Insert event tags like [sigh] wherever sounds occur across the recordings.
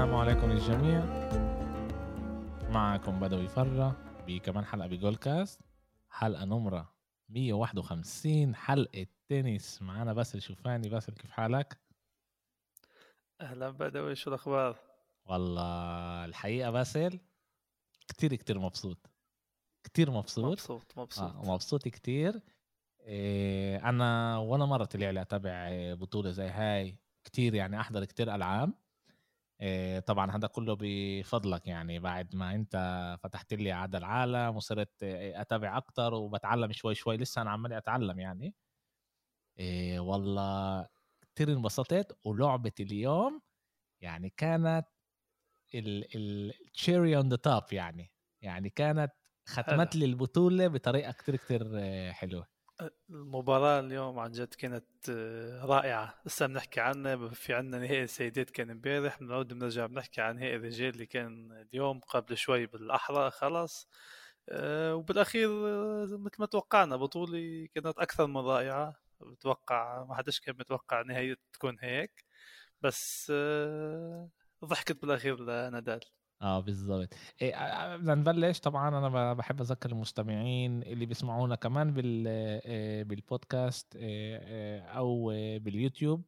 السلام عليكم الجميع. معكم بدوي فرة بكمان حلقة ب GoalCast حلقة نمرة 151 حلقة تنس معنا باسل شوفاني. باسل كيف حالك؟ أهلا بدوي. شو الأخبار؟ والله الحقيقة باسل كتير كتير مبسوط. كتير مبسوط. مبسوط مبسوط. آه مبسوط كتير. إيه أنا ولا مرة طلع لي أتابع بطولة زي هاي. كتير يعني أحضر كتير ألعاب. إيه طبعا هذا كله بفضلك يعني بعد ما أنت فتحت لي عاد العالم وصرت أتابع أكتر وبتعلم شوي شوي لسه أنا عمالي أتعلم يعني. إيه والله كتير انبسطت. ولعبة اليوم يعني كانت ال cherry on the top يعني يعني كانت ختمت لي البطولة بطريقة كتير كتير حلوة. المباراة اليوم عن جد كانت آه، رائعة. لسه بنحكي عنها في عنا نهائي السيدات كان امبارح. بنعود بنرجع بنحكي عن نهائي الرجال اللي كان اليوم قبل شوي بالأحرى. خلص آه، وبالأخير آه، مثل ما توقعنا بطولة كانت أكثر من رائعة. بتوقع ما حدش كان متوقع نهاية تكون هيك. بس ضحكت بالأخير لنادال. آه بالضبط. إيه بدنا نبلش. طبعا أنا بحب أذكر المستمعين اللي بيسمعونا كمان بال بالبودكاست أو باليوتيوب.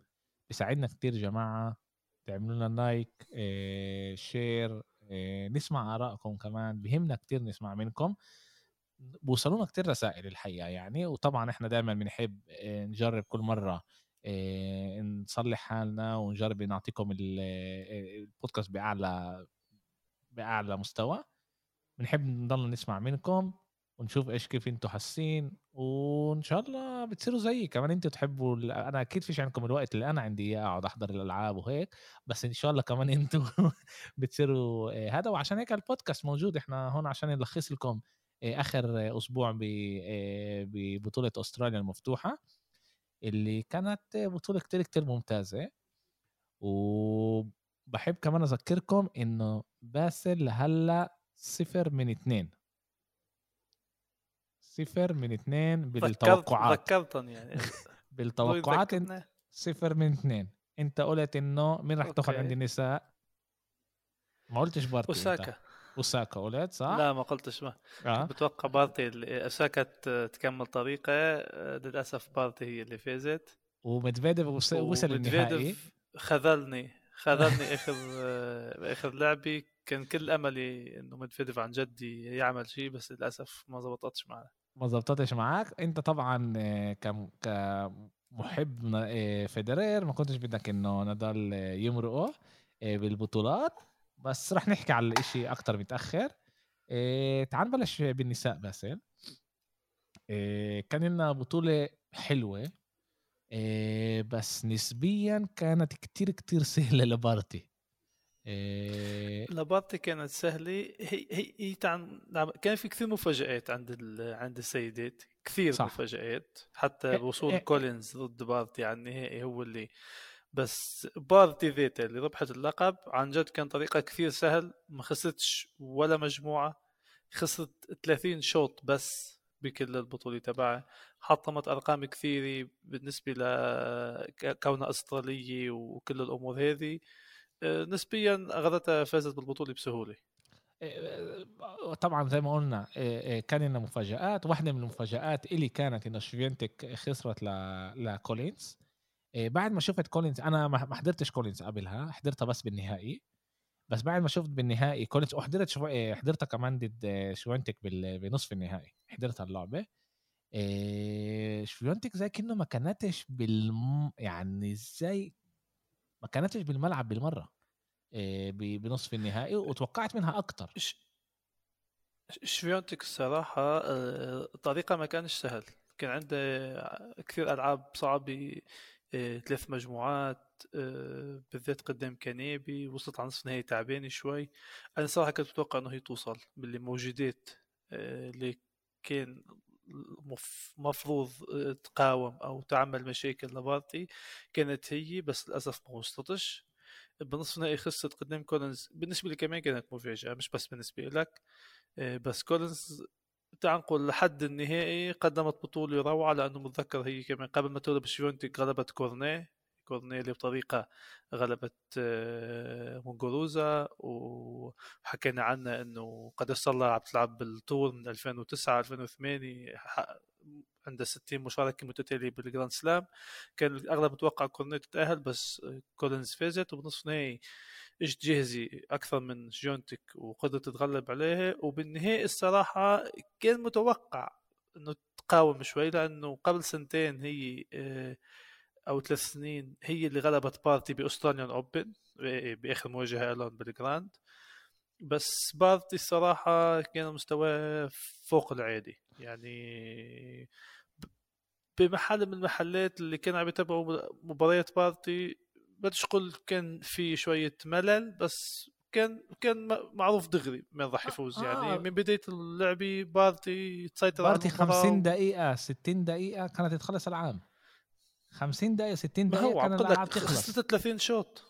بيساعدنا كتير جماعة. تعملوا لنا like share نسمع آرائكم كمان. بهمنا كتير نسمع منكم. بوصلونا كتير رسائل الحقيقة يعني. وطبعا إحنا دائما بنحب نجرب كل مرة نصلح حالنا ونجرب نعطيكم البودكاست بأعلى بأعلى مستوى. بنحب نضل نسمع منكم ونشوف إيش كيف أنتم حاسين وإن شاء الله بتصيروا زيي كمان أنتم تحبوا أنا أكيد فيش عندكم الوقت اللي أنا عندي إياه أقعد أحضر الألعاب وهيك بس إن شاء الله كمان [laughs] أنتم بتصيروا آه، هذا وعشان هيك البودكاست موجود. إحنا هون عشان نلخص لكم آه، آخر أسبوع آه، ببطوله أستراليا المفتوحة اللي كانت بطولة كتير كتير ممتازة و بحب كمان أذكركم إنه باسل هلأ صفر من اثنين صفر من اثنين بالتوقعات. ذكرتني يعني. [laughs] بالتوقعات صفر من اثنين أنت قلت إنه مين راح تاخذ عند النساء ما قلتش بارتي أوساكا. أوساكا قلت صح؟ لا ما قلتش ما. آه. بتوقع بارتي أوساكا تكمل طريقة. للأسف بارتي هي اللي فازت. ومدفيديف وصل النهائي. خذلني. خذلني اخر اخر لعبي. كان كل أملي إنه مدفيديف عن جد يعمل شيء بس للأسف ما زبطتش معه. ما زبطتش معك. أنت طبعا كمحب فيدرير ما كنتش بدك إنه نضل يمرقه بالبطولات. بس رح نحكي على الإشي أكتر متأخر. تعال نبلش بالنساء باسل. كان لنا بطولة حلوة. إيه بس نسبيا كانت كتير كتير [laughs] سهلة لبارتي. إيه لبارتي كانت سهلة. هي هي, هي تعن... نعم، كان في كثير مفاجآت عند ال... عند السيدات كثير صح. مفاجآت. حتى إيه وصول إيه كولينز ضد بارتي على النهائي هو اللي بس بارتي ذاته اللي ربحت اللقب عن جد كان طريقة كثير سهل. ما خسرتش ولا مجموعة خسرت 30 شوط بس بكل البطولة تبعها. حطمت أرقام كثيرة بالنسبة لكونها أسترالية وكل الأمور هذه آه، نسبيا أخذتها فازت بالبطولة بسهولة. آه، طبعا زي ما قلنا آه، كان لنا مفاجآت واحدة من المفاجآت اللي كانت إنه شفيونتك خسرت لكولينز. بعد ما شفت كولينز أنا ما حضرتش كولينز قبلها حضرتها بس بالنهائي. بس بعد ما شفت بالنهائي كولينز وحضرت شو... حضرتها كمان ضد شوينتك بنصف النهائي حضرتها اللعبة. آه، شفيونتك زي كأنه ما كانتش بالم يعني إزاي ما كانتش بالملعب بالمرة آه، بنصف النهائي وتوقعت منها أكتر. شفيونتك الصراحة الطريقة آه، ما كانش سهل. كان عنده كثير ألعاب صعبة ثلاث مجموعات بالذات قدام كانيبي وصلت على نصف نهائي تعبانة شوي. أنا صراحة كنت متوقع إنه هي توصل باللي موجودات اللي كان مفروض آه، تقاوم أو تعمل مشاكل لبارتي كانت هي بس للأسف ما وصلتش. بنصف نهائي خسرت قدام كولنز بالنسبة لي كمان كانت مفاجأة مش بس بالنسبة لك. آه، بس كولنز تعال نقول لحد النهائي قدمت بطولة روعة لأنه متذكر هي كمان قبل ما تغلب شفيونتك غلبت كورنيه. كورنيه بطريقة غلبت آه، موجوروزا وحكينا عنها إنه قد صار لها عم تلعب بالطول من 2009 2008 عندها 60 مشاركة متتالية بال Grand Slam. كان الأغلب متوقع كورنيه تتأهل بس كولينز فازت وبنصف النهائي اجت جاهزة أكثر من شفيونتك وقدرت تتغلب عليها وبالنهائي الصراحة كان متوقع إنه تقاوم شوي لأنه قبل سنتين هي آه، أو ثلاث سنين هي اللي غلبت بارتي ب Australian Open بآخر مواجهة لهم بال Grand. بس بارتي الصراحة كان مستواه فوق العادي. يعني بمحل من المحلات اللي كانوا عم يتابعوا مباريات بارتي بديش أقول كان في شوية ملل بس كان كان معروف دغري من راح يفوز. آه. يعني من بداية اللعبه بارتي تسيطر بارتي 50 دقيقة 60 دقيقة كانت تخلص ألعاب. 50 دقيقة 60 دقيقة كان العاب تخلص. خلصت 30 شوط.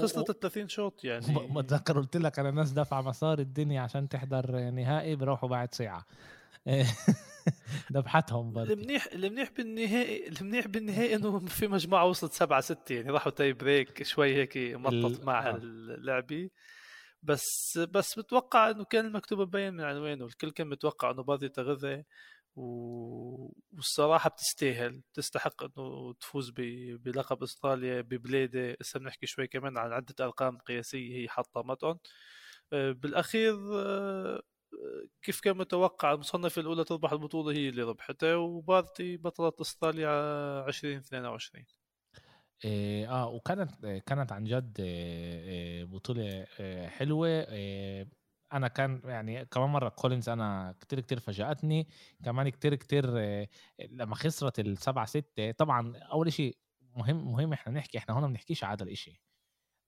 خلصت 30 شوط يعني بتذكر قلت لك أنا ناس دافعه مصاري الدنيا عشان تحضر نهائي بروحوا بعد ساعة. [laughs] ذبحتهم برضه. المنيح المنيح بالنهائي المنيح بالنهائي إنه في مجموعة وصلت 7 6 يعني راحوا tie break شوي هيك مطط مع آه. اللعبه بس بس بتوقع إنه كان المكتوب مبين من عنوانه الكل كان متوقع إنه بارتي تاخذها. والصراحة بتستاهل بتستحق إنه تفوز. بلقب إستراليا ببلاده هسه بنحكي شوي كمان عن عدة أرقام قياسية هي حطمتهم آه، بالأخير آه، كيف كان متوقع المصنفة الأولى تربح البطولة هي اللي ربحتها وبارتي بطلة إستراليا 2022 إيه آه وكانت كانت عن جد بطولة حلوة. أنا كان يعني كمان مرة كولينز أنا كتير كتير فاجأتني كمان كتير كتير لما خسرت السبعة ستة طبعا أول شيء مهم مهم إحنا نحكي إحنا هون ما بنحكيش هذا الشيء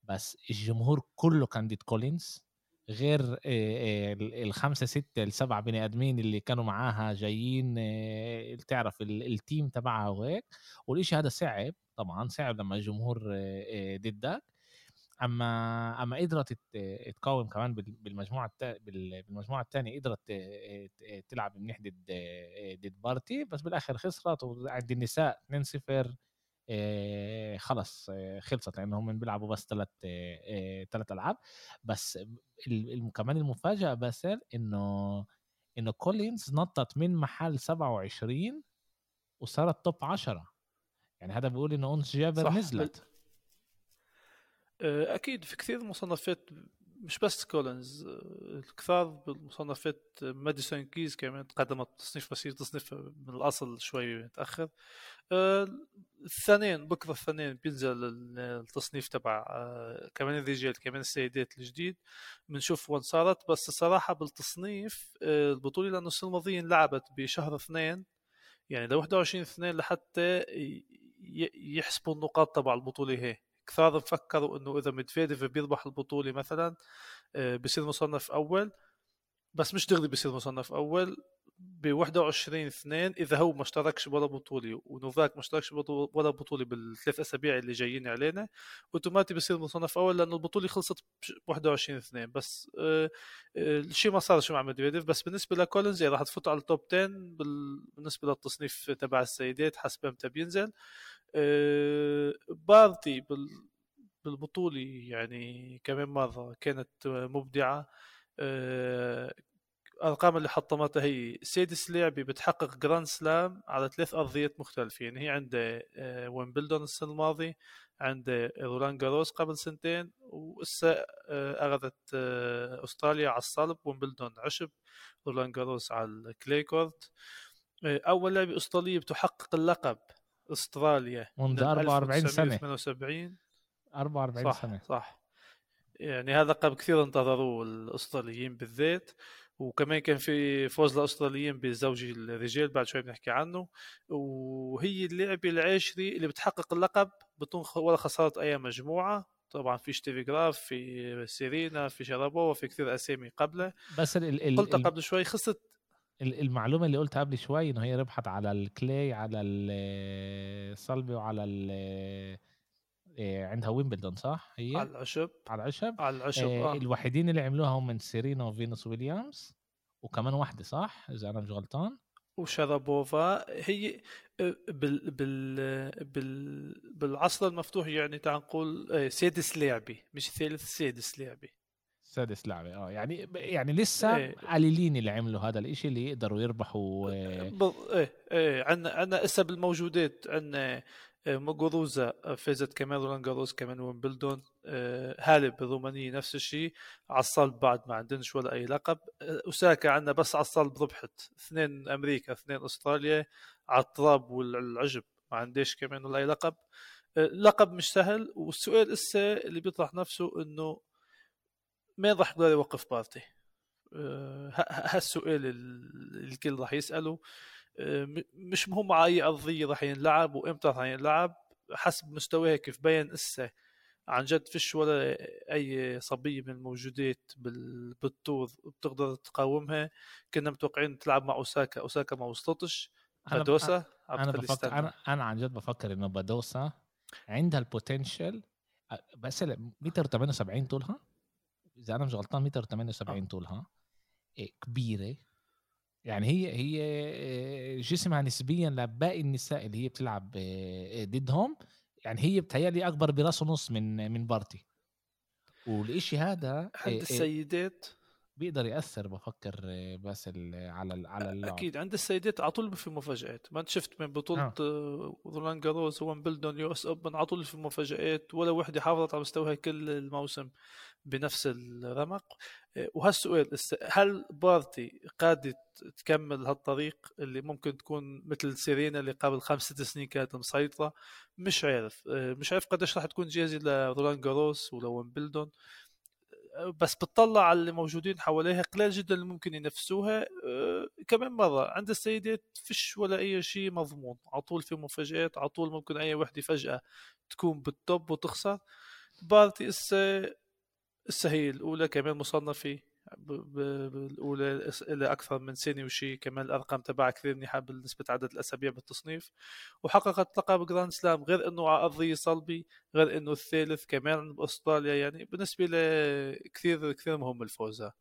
بس الجمهور كله كان ضد كولينز غير الخمسة ستة السبعة بني آدمين اللي كانوا معاها جايين تعرف ال team تبعها وهيك. والشيء هذا صعب طبعا صعب لما الجمهور ضدك. أما أما قدرت تقاوم كمان بالمجموعة بالمجموعة الثانية قدرت تلعب منيح ضد ضد بارتي بس بالآخر خسرت وعند النساء 2-0 آه خلص آه خلصت لأنهم بيلعبوا بس ثلاث آه ثلاث ألعاب. بس كمان المفاجأة باسل إنه إنه كولينز نطت من محل 27 وصارت top 10 يعني هذا بيقول إنه أونس جابر نزلت. آه، أكيد في كثير مصنفات مش بس كولينز الكثار بالمصنفات ماديسون كيز كمان قدمت تصنيف بس تصنيف من الأصل شوي متأخر. آه، الثانيين بكرة الثانيين بينزل التصنيف تبع آه، كمان الرجال كمان السيدات الجديد. بنشوف وين صارت بس الصراحه بالتصنيف آه، البطولة لأنه السنة الماضية انلعبت بشهر اثنين يعني ل 21 اثنين لحتى يحسبوا النقاط تبع البطولة هي. كثار فكروا إنه إذا ميدفيديف بيربح البطولة مثلا بصير مصنف أول. بس مش دغري بصير مصنف أول. ب 21 2 إذا هو ما اشتركش ولا بطولة ونوفاك ما اشتركش ولا بطولة بالثلاث أسابيع اللي جايين علينا اوتوماتي بصير مصنف أول لأنه البطولة خلصت ب 21 2 بس آه, آه، الشيء ما صار شو مع ميدفيديف. بس بالنسبة لكولنز راح تفوت على ال top 10 بالنسبة للتصنيف تبع السيدات حسب إمتى بينزل آه بارتي بالبطولة يعني كمان مرة كانت مبدعة. آه الارقام اللي حطمتها هي سادس لعبه بتحقق Grand Slam على ثلاث أرضيات مختلفة. يعني هي عندها آه، ويمبلدون السنة الماضية عندها رولان جاروس قبل سنتين آه، أخذت آه، أستراليا على الصلب ويمبلدون عشب رولان جاروس على ال clay court. أول لعبه استراليه بتحقق اللقب استراليا منذ 44 سنة. 78 44 صح سنة. صح. يعني هذا لقب كثير انتظروه الأستراليين بالذات وكمان كان في فوز الأستراليين بزوج الرجال بعد شوي بنحكي عنه. وهي اللعبة العاشرة اللي بتحقق اللقب بدون ولا خسارة أي مجموعة. طبعا في شتيفي في سيرينا في شرابوفا في كثير أسامي قبله. بس ال ال قلت قبل شوي خصت المعلومة اللي قلتها قبل شوي انه هي ربحت على ال clay على الصلبه [laughs] وعلى عندها ويمبلدون صح؟ هي؟ على العشب. على العشب. على العشب آه. الوحيدين اللي عملوها هم من سيرينا وفينوس ويليامز وكمان واحدة صح؟ إذا أنا مش غلطان. وشربوفا هي بال بال بال بالعصر المفتوح يعني تعال نقول آه، سادس لعبه مش ثالث سادس لعبه سادس لعبه آه يعني يعني لسه إيه. قليلين اللي عملوا هذا الإشي اللي يقدروا يربحوا آه، إيه إيه عندنا عندنا هسه بالموجودات عندنا آه، مقروزة فازت كمان رولان جاروس كمان ويمبلدون هالب الرومانية نفس الشيء على الصلب بعد ما عندناش ولا أي لقب. أوساكا عندنا بس على الصلب ربحت. اثنين أمريكا اثنين أستراليا على التراب والعجب ما عنديش كمان ولا أي لقب. لقب مش سهل. والسؤال هسه اللي بيطرح نفسه إنه مين راح يقدر يوقف بارتي. هالسؤال الكل راح يسأله. مش مهم على اي ارضيه راح ينلعب وإمتى راح ينلعب حسب مستواه كيف بين إسا عن جد فيش ولا أي صبية من الموجودات بالطور بتقدر تقاومها. كنا متوقعين تلعب مع أوساكا أوساكا ما وصلتش. بدوسا أنا بفكر أنا أنا عن جد بفكر إنه بدوسا عندها ال potential بس متر 78 طولها؟ إذا أنا مش غلطان متر 78 طولها كبيرة. يعني هي هي آه، جسمها نسبيا لباقي النساء اللي هي بتلعب آه، ضدهم. يعني هي بتهيألي أكبر برأس ونص من من بارتي. والإشي هذا عند آه، السيدات بيقدر يأثر بفكر بس على على اللعب. أكيد عند السيدات على طول في مفاجآت ما أنت شفت من بطولة آه. رولان جاروس ومبلدون US Open على طول في مفاجآت ولا وحده حافظت على مستواها كل الموسم بنفس الرمق آه، وهالسؤال هل بارتي قادرة تكمل هالطريق اللي ممكن تكون مثل سيرينا اللي قبل خمس ست سنين كانت مسيطرة مش عارف آه، مش عارف قديش راح تكون جاهزة لرولان جاروس ولا ويمبلدون بس بتطلع على اللي موجودين حواليها قليل جدا اللي ممكن ينافسوها. أه كمان مرة عند السيدات فيش ولا أي شيء مضمون على طول في مفاجآت على طول ممكن أي وحدة فجأة تكون بال top وتخسر. بارتي إسا إسا هي الأولى كمان مصنفة. بالأولى إلها أكثر من سنة وشي كمان الأرقام تبعها كثير منيحة بالنسبة عدد الأسابيع بالتصنيف. وحققت لقب جراند سلام غير إنه على أرضية صلبي غير إنه الثالث كمان بأستراليا يعني بالنسبة ل كثير مهم الفوز آه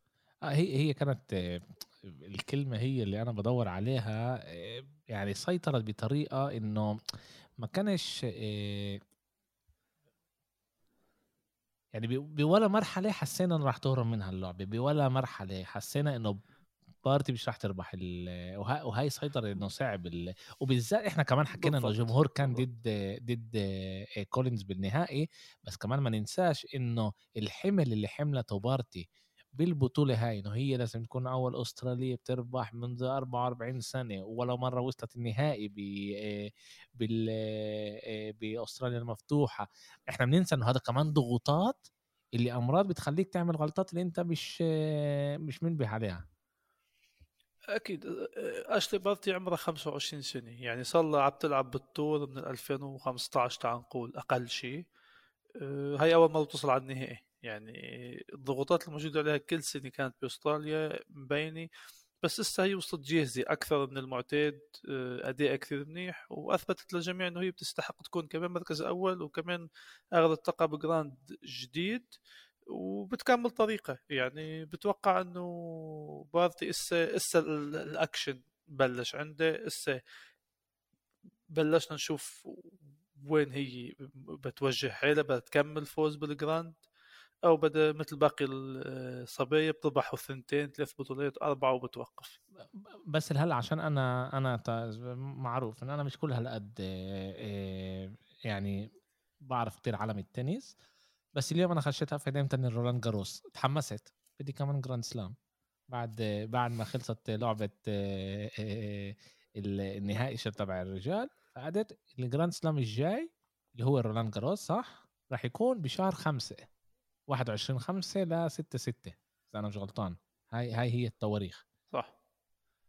هي هي كانت الكلمة هي اللي أنا بدور عليها يعني سيطرت بطريقة إنه ما كانش آه، يعني بولا مرحلة حسينا إنه راح تهرب منها اللعبه بولا مرحلة حسينا إنه بارتي مش راح تربح وهاي, وهي سيطر إنه صعب ال... وبالذات إحنا كمان حكينا إنه الجمهور كان ضد ضد كولينز بالنهائي بس كمان ما ننساش إنه الحمل اللي حملته بارتي بالبطولة هاي إنه هي لازم تكون أول أسترالية بتربح منذ 44 سنة ولا مرة وصلت النهائي ب بال بأستراليا المفتوحة. إحنا بننسى إنه هذا كمان ضغوطات اللي مرات بتخليك تعمل غلطات اللي أنت مش مش منبه عليها. أكيد أشلي بارتي عمره 25 سنة يعني صار له عم تلعب بال tour من 2015 تعال نقول أقل شيء هاي أول مرة توصل على النهائي. يعني الضغوطات الموجودة عليها كل سنة كانت بأستراليا مبينة بس لسه هي وصلت جاهزة أكثر من المعتاد آه، أداء كثير منيح وأثبتت للجميع أنه هي بتستحق تكون كمان مركز أول وكمان أخذت لقب جراند جديد وبتكمل طريقها يعني بتوقع أنه بارتي إسا إسا الأكشن بلش عنده إسا بلشنا نشوف وين هي بتوجه حالها بتكمل فوز بالجراند. أو بدأ مثل باقي الصبايا بتربحوا ثنتين ثلاث بطولات أربعة وبتوقف. بس هلأ عشان أنا أنا معروف إن أنا مش كل هالقد آه، يعني بعرف كثير عالم التنس. بس اليوم أنا خشيتها في ديم تاني رولان جاروس. تحمست بدي كمان جراند سلام. بعد بعد ما خلصت لعبة آه، آه، النهائي تبع الرجال قعدت الجراند سلام الجاي اللي هو رولان جاروس صح؟ راح يكون بشهر خمسة. 21 5 ل 6 6 إذا أنا مش غلطان. هاي هاي هي التواريخ. صح.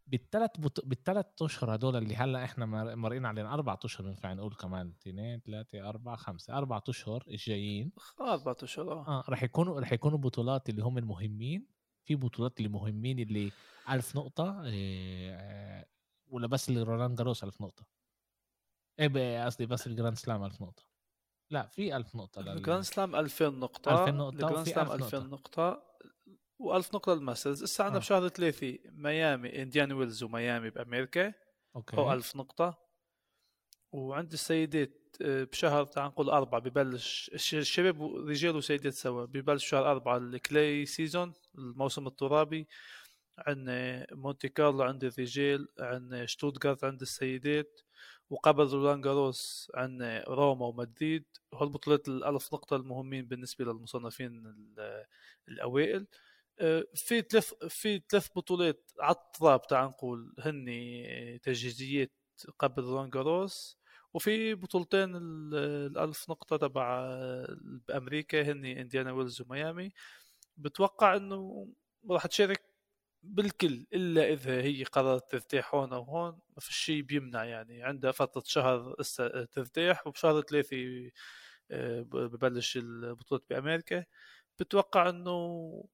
بالثلاث بط... بالثلاث أشهر هدول اللي هلأ إحنا مرقين علينا أربع أشهر ينفع نقول كمان. اثنين ثلاثة أربعة خمسة. أربع أشهر الجايين. أربع أشهر آه, آه رح يكونوا رح يكونوا بطولات اللي هم المهمين. في بطولات اللي مهمين اللي ألف نقطة إيه ولا بس اللي رولان جاروس ألف نقطة. إيه قصدي بس الجراند سلام ألف نقطة. لا في 1000 نقطة الجراند سلام 2000 نقطة 2000 نقطة الجراند سلام 2000 نقطة. و1000 نقطة للماسترز. هسه عندنا آه. بشهر ثلاثة ميامي إنديان ويلز وميامي بأمريكا أوكي. هو 1000 نقطة. وعند السيدات آه، بشهر تعال نقول أربعة ببلش الشباب رجال وسيدات سوا ببلش شهر أربعة ال clay season الموسم الترابي. عندنا مونتي كارلو عند الرجال عندنا شتوتغارت عند السيدات. وقبل رولان جاروس عندنا روما ومدريد. هالبطولات الألف نقطة المهمين بالنسبة للمصنفين الأوائل. آه، في ثلاث في ثلاث بطولات على الطراب تعال نقول هني تجهيزيات قبل رولان جاروس. وفي بطولتين الألف نقطة تبع بأمريكا هني إنديانا ويلز وميامي. بتوقع إنه راح تشارك بالكل إلا إذا هي قررت ترتاح هون أو هون ما في شيء بيمنع يعني. عندها فترة شهر ترتاح وبشهر ثلاثة آه، ببلش البطولات بأمريكا. بتوقع إنه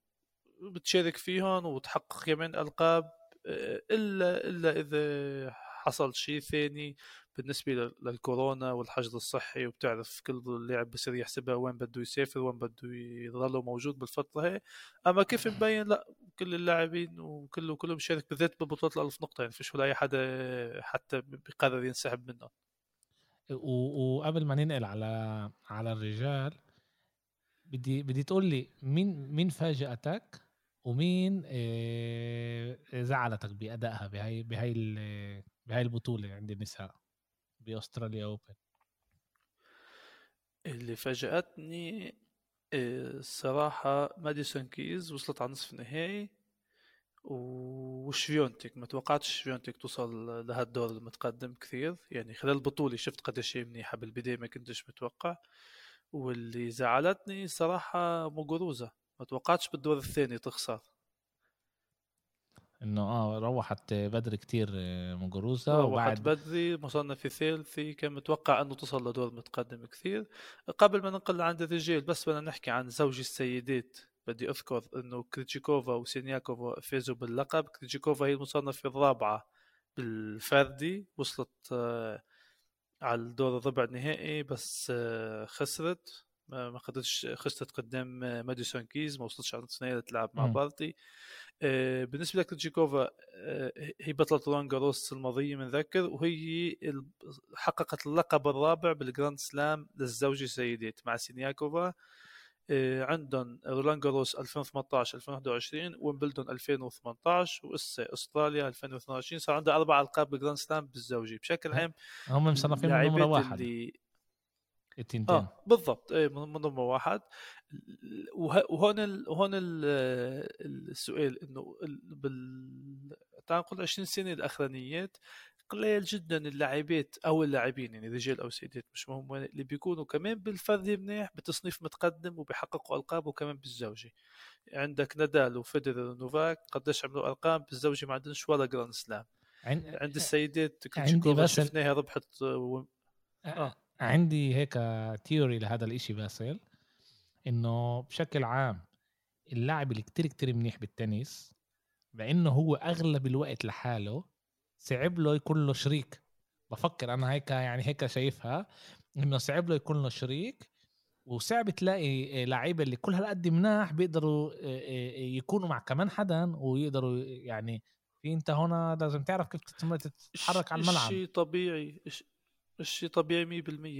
بتشارك فيهم وتحقق كمان ألقاب آه، إلا إلا إذا حصل شيء ثاني. بالنسبة للكورونا والحجر الصحي وبتعرف كل لاعب بصير يحسبها وين بده يسافر وين بده يضل موجود بالفترة هي. أما كيف مبين؟ لا كل اللاعبين وكله كله مشارك بالذات ببطولات الألف نقطة يعني فيش ولا أي حدا حتى بيقرر ينسحب منه. وقبل ما ننقل على على الرجال بدي بدي تقول لي مين مين فاجأتك ومين آه، زعلتك بأدائها بهاي بهاي بهاي البطولة عند النساء؟ باستراليا أوبن. اللي فاجأتني الصراحة ماديسون كيز وصلت على نصف النهائي وشفيونتك ما توقعتش شفيونتك توصل لهالدور المتقدم كثير. يعني خلال البطولة شفت قديش هي منيحة بالبداية ما كنتش متوقع. واللي زعلتني صراحة موغوروزا ما توقعتش بالدور الثاني تخسر. إنه آه روحت بدري كتير آه، موغوروزا روحت وبعد بدري مصنف ثالثي كان متوقع إنه تصل لدور متقدم كثير قبل ما ننقل عند الرجال بس بدنا نحكي عن زوج السيدات. بدي أذكر إنه كريتشيكوفا وسينياكوفا فازوا باللقب. كريتشيكوفا هي المصنفة الرابعة بالفردي وصلت آه على الدور الربع النهائي بس آه خسرت. ما قدرتش خسرت قدام ماديسون كيز ما وصلتش على الثنائيه تلعب مع بارتي آه، بالنسبة لكريتشيكوفا آه، هي بطلة رولان جاروس الماضيه بنذكر وهي حققت اللقب الرابع بالجراند سلام للزوجي سيدات مع سينياكوفا. آه، عندهم رولان جاروس 2018 2021 ويمبلدون 2018 وإسا أستراليا 2022 صار عندها أربع ألقاب بالجراند سلام بالزوجي بشكل عام هم مصنفين من نمره واحد. اللي التنتين. آه بالضبط. إيه من ضمن واحد. وهون ال... هون ال... السؤال إنه بال تعال نقول 20 سنة الأخرانيات قليل جدا اللاعبات أو اللاعبين يعني رجال أو سيدات مش مهم اللي بيكونوا كمان بالفردي منيح بتصنيف متقدم وبيحققوا ألقاب وكمان بالزوجي عندك نادال وفيدرر ونوفاك قديش عملوا ارقام بالزوجي ما عندناش ولا جراند سلام. عند, عند السيدات عندي بس شفناها ربحت و... آه. عندي هيك theory لهذا الإشي باسل إنه بشكل عام اللاعب اللي كتير كتير منيح بالتنس لأنه هو أغلب الوقت لحاله صعب له يكون له شريك. بفكر أنا هيك يعني هيك شايفها إنه صعب له يكون له شريك وصعب تلاقي لعيبة اللي كل هالقد مناح بيقدروا يكونوا مع كمان حدا ويقدروا يعني في أنت هنا لازم تعرف كيف تتحرك على الملعب. شيء طبيعي الشيء طبيعي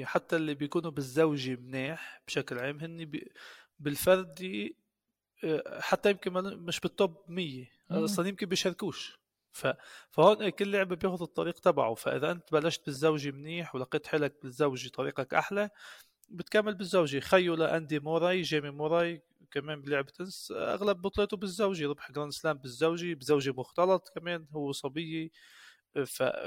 100% حتى اللي بيكونوا بالزوجي منيح بشكل عام هن بي بالفردي آه، حتى يمكن مش بالتوب 100 أصلا يمكن بيشاركوش. ف... فهون كل لعبة بياخذ الطريق تبعه. فإذا أنت بلشت بالزوجي منيح ولقيت حالك بالزوجي طريقك أحلى بتكمل بالزوجي. خيو لاندي موراي جيمي موراي كمان بلعبة تنس. أغلب بطولته بالزوجي. ربح جراند سلام بالزوجي بزوجي مختلط كمان هو صبية.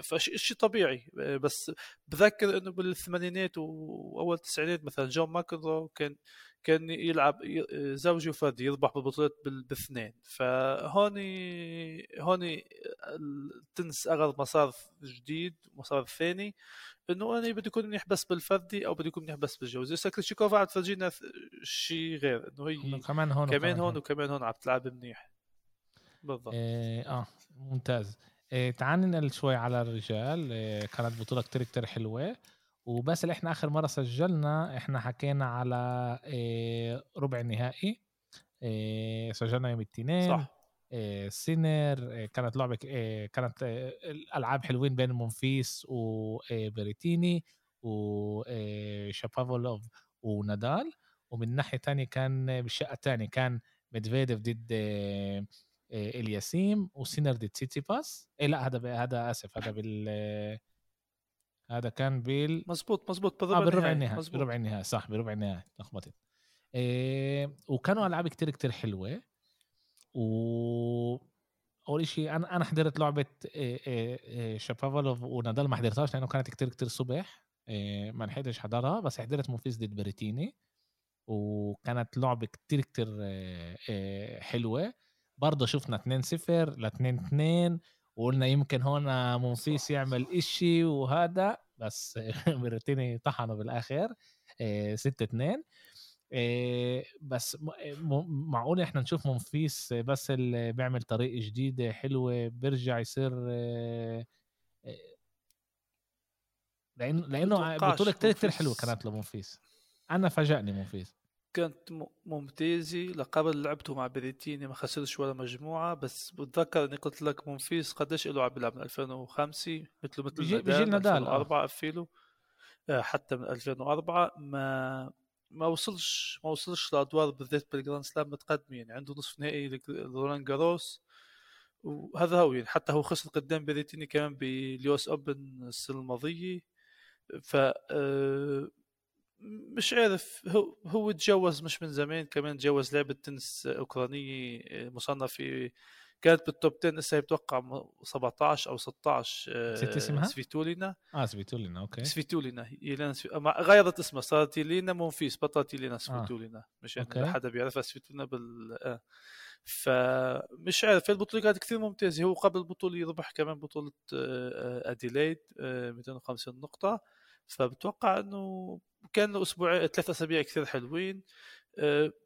فشيء طبيعي. بس بذكر إنه بالثمانينات وأول التسعينات مثلا جون ماكنرو كان كان يلعب زوجي وفردي يربح بالبطولات بالاثنين. فهون هون التنس اخذ مسار جديد مسار ثاني إنه أنا بدي اكون منيح بس بالفردي أو بدي اكون منيح بس بالجوزي ساكريتشيكوفا عم تفرجينا شيء غير إنه هي كمان هون كمان هون وكمان هون عم تلعب منيح. بالضبط. آه ممتاز. إيه تعال ننقل شوي على الرجال. إيه كانت بطولة كتير كتير حلوة. وبس اللي إحنا آخر مرة سجلنا إحنا حكينا على إيه ربع النهائي. سجلنا يوم الاثنين. صح. سينر كانت لعبة كانت الألعاب حلوين بين مونفيس وبريتيني وشابافولوف ونادال. ومن ناحية ثانية كان بالشقة الثانية كان ميدفيديف ضد الياسيم وسينر ضد سيتسيباس إيه لا هذا هذا آسف هذا بال هذا كان بال مزبوط مزبوط بالربع آه بالربع النهائي بالربع النهائي صح بالربع النهائي لخبطت. إيه وكانوا ألعاب كتير كتير حلوة. و أول شيء أنا أنا حضرت لعبة إيه إيه إيه شابافالوف ونادال ما حضرتهاش لأنه كانت كتير كتير صبح. إيه ما لحقتش حضرها بس حضرت مونفيس ضد بريتيني. وكانت لعبة كتير كتير إيه حلوة. برضه شفنا 2 0 ل 2 2 وقلنا يمكن هون مونفيس يعمل إشي وهذا بس [laughs] بريتيني طحنوا بالآخر 6 2 بس معقول إحنا نشوف منفيس بس اللي بيعمل طريقة جديدة حلوة بيرجع يصير لأنه لأنه بطولة كتير كتير حلوة كانت لمنفيس. أنا فاجأني منفيس. كانت ممتازة لقبل لعبته مع بريتيني ما خسرش ولا مجموعة. بس بتذكر إني قلت لك منفيس قديش له عم بيلعب من 2005 مثله مثل بيجي نادال, نادال 2004 قفيله حتى من 2004 ما ما وصلش ما وصلش لأدوار بالذات بالجراند سلام متقدمين. يعني عنده نصف نهائي رولان جاروس. وهذا هو يعني. حتى هو خسر قدام بريتيني كمان بال US Open السنة الماضية. ف آه، مش عارف هو هو تجوز مش من زمان كمان تجوز لعبة تنس أوكرانية آه، مصنفة كانت بال top 10 هسه بتوقع 17 أو 16 نسيت اسمها؟ سفيتولينا آه سفيتولينا okay سفيتولينا يلينا سفي... غيرت اسمها صارت يلينا مونفيس بطلت يلينا سفيتولينا آه. مشان يعني حدا بيعرفها سفيتولينا بال آه. فمش عارف البطولة كانت كثير ممتازة هو قبل البطوله يربح كمان بطولة آه، اديلايد 250 نقطة فبتوقع إنه كان أسبوع ثلاث أسابيع كثير حلوين.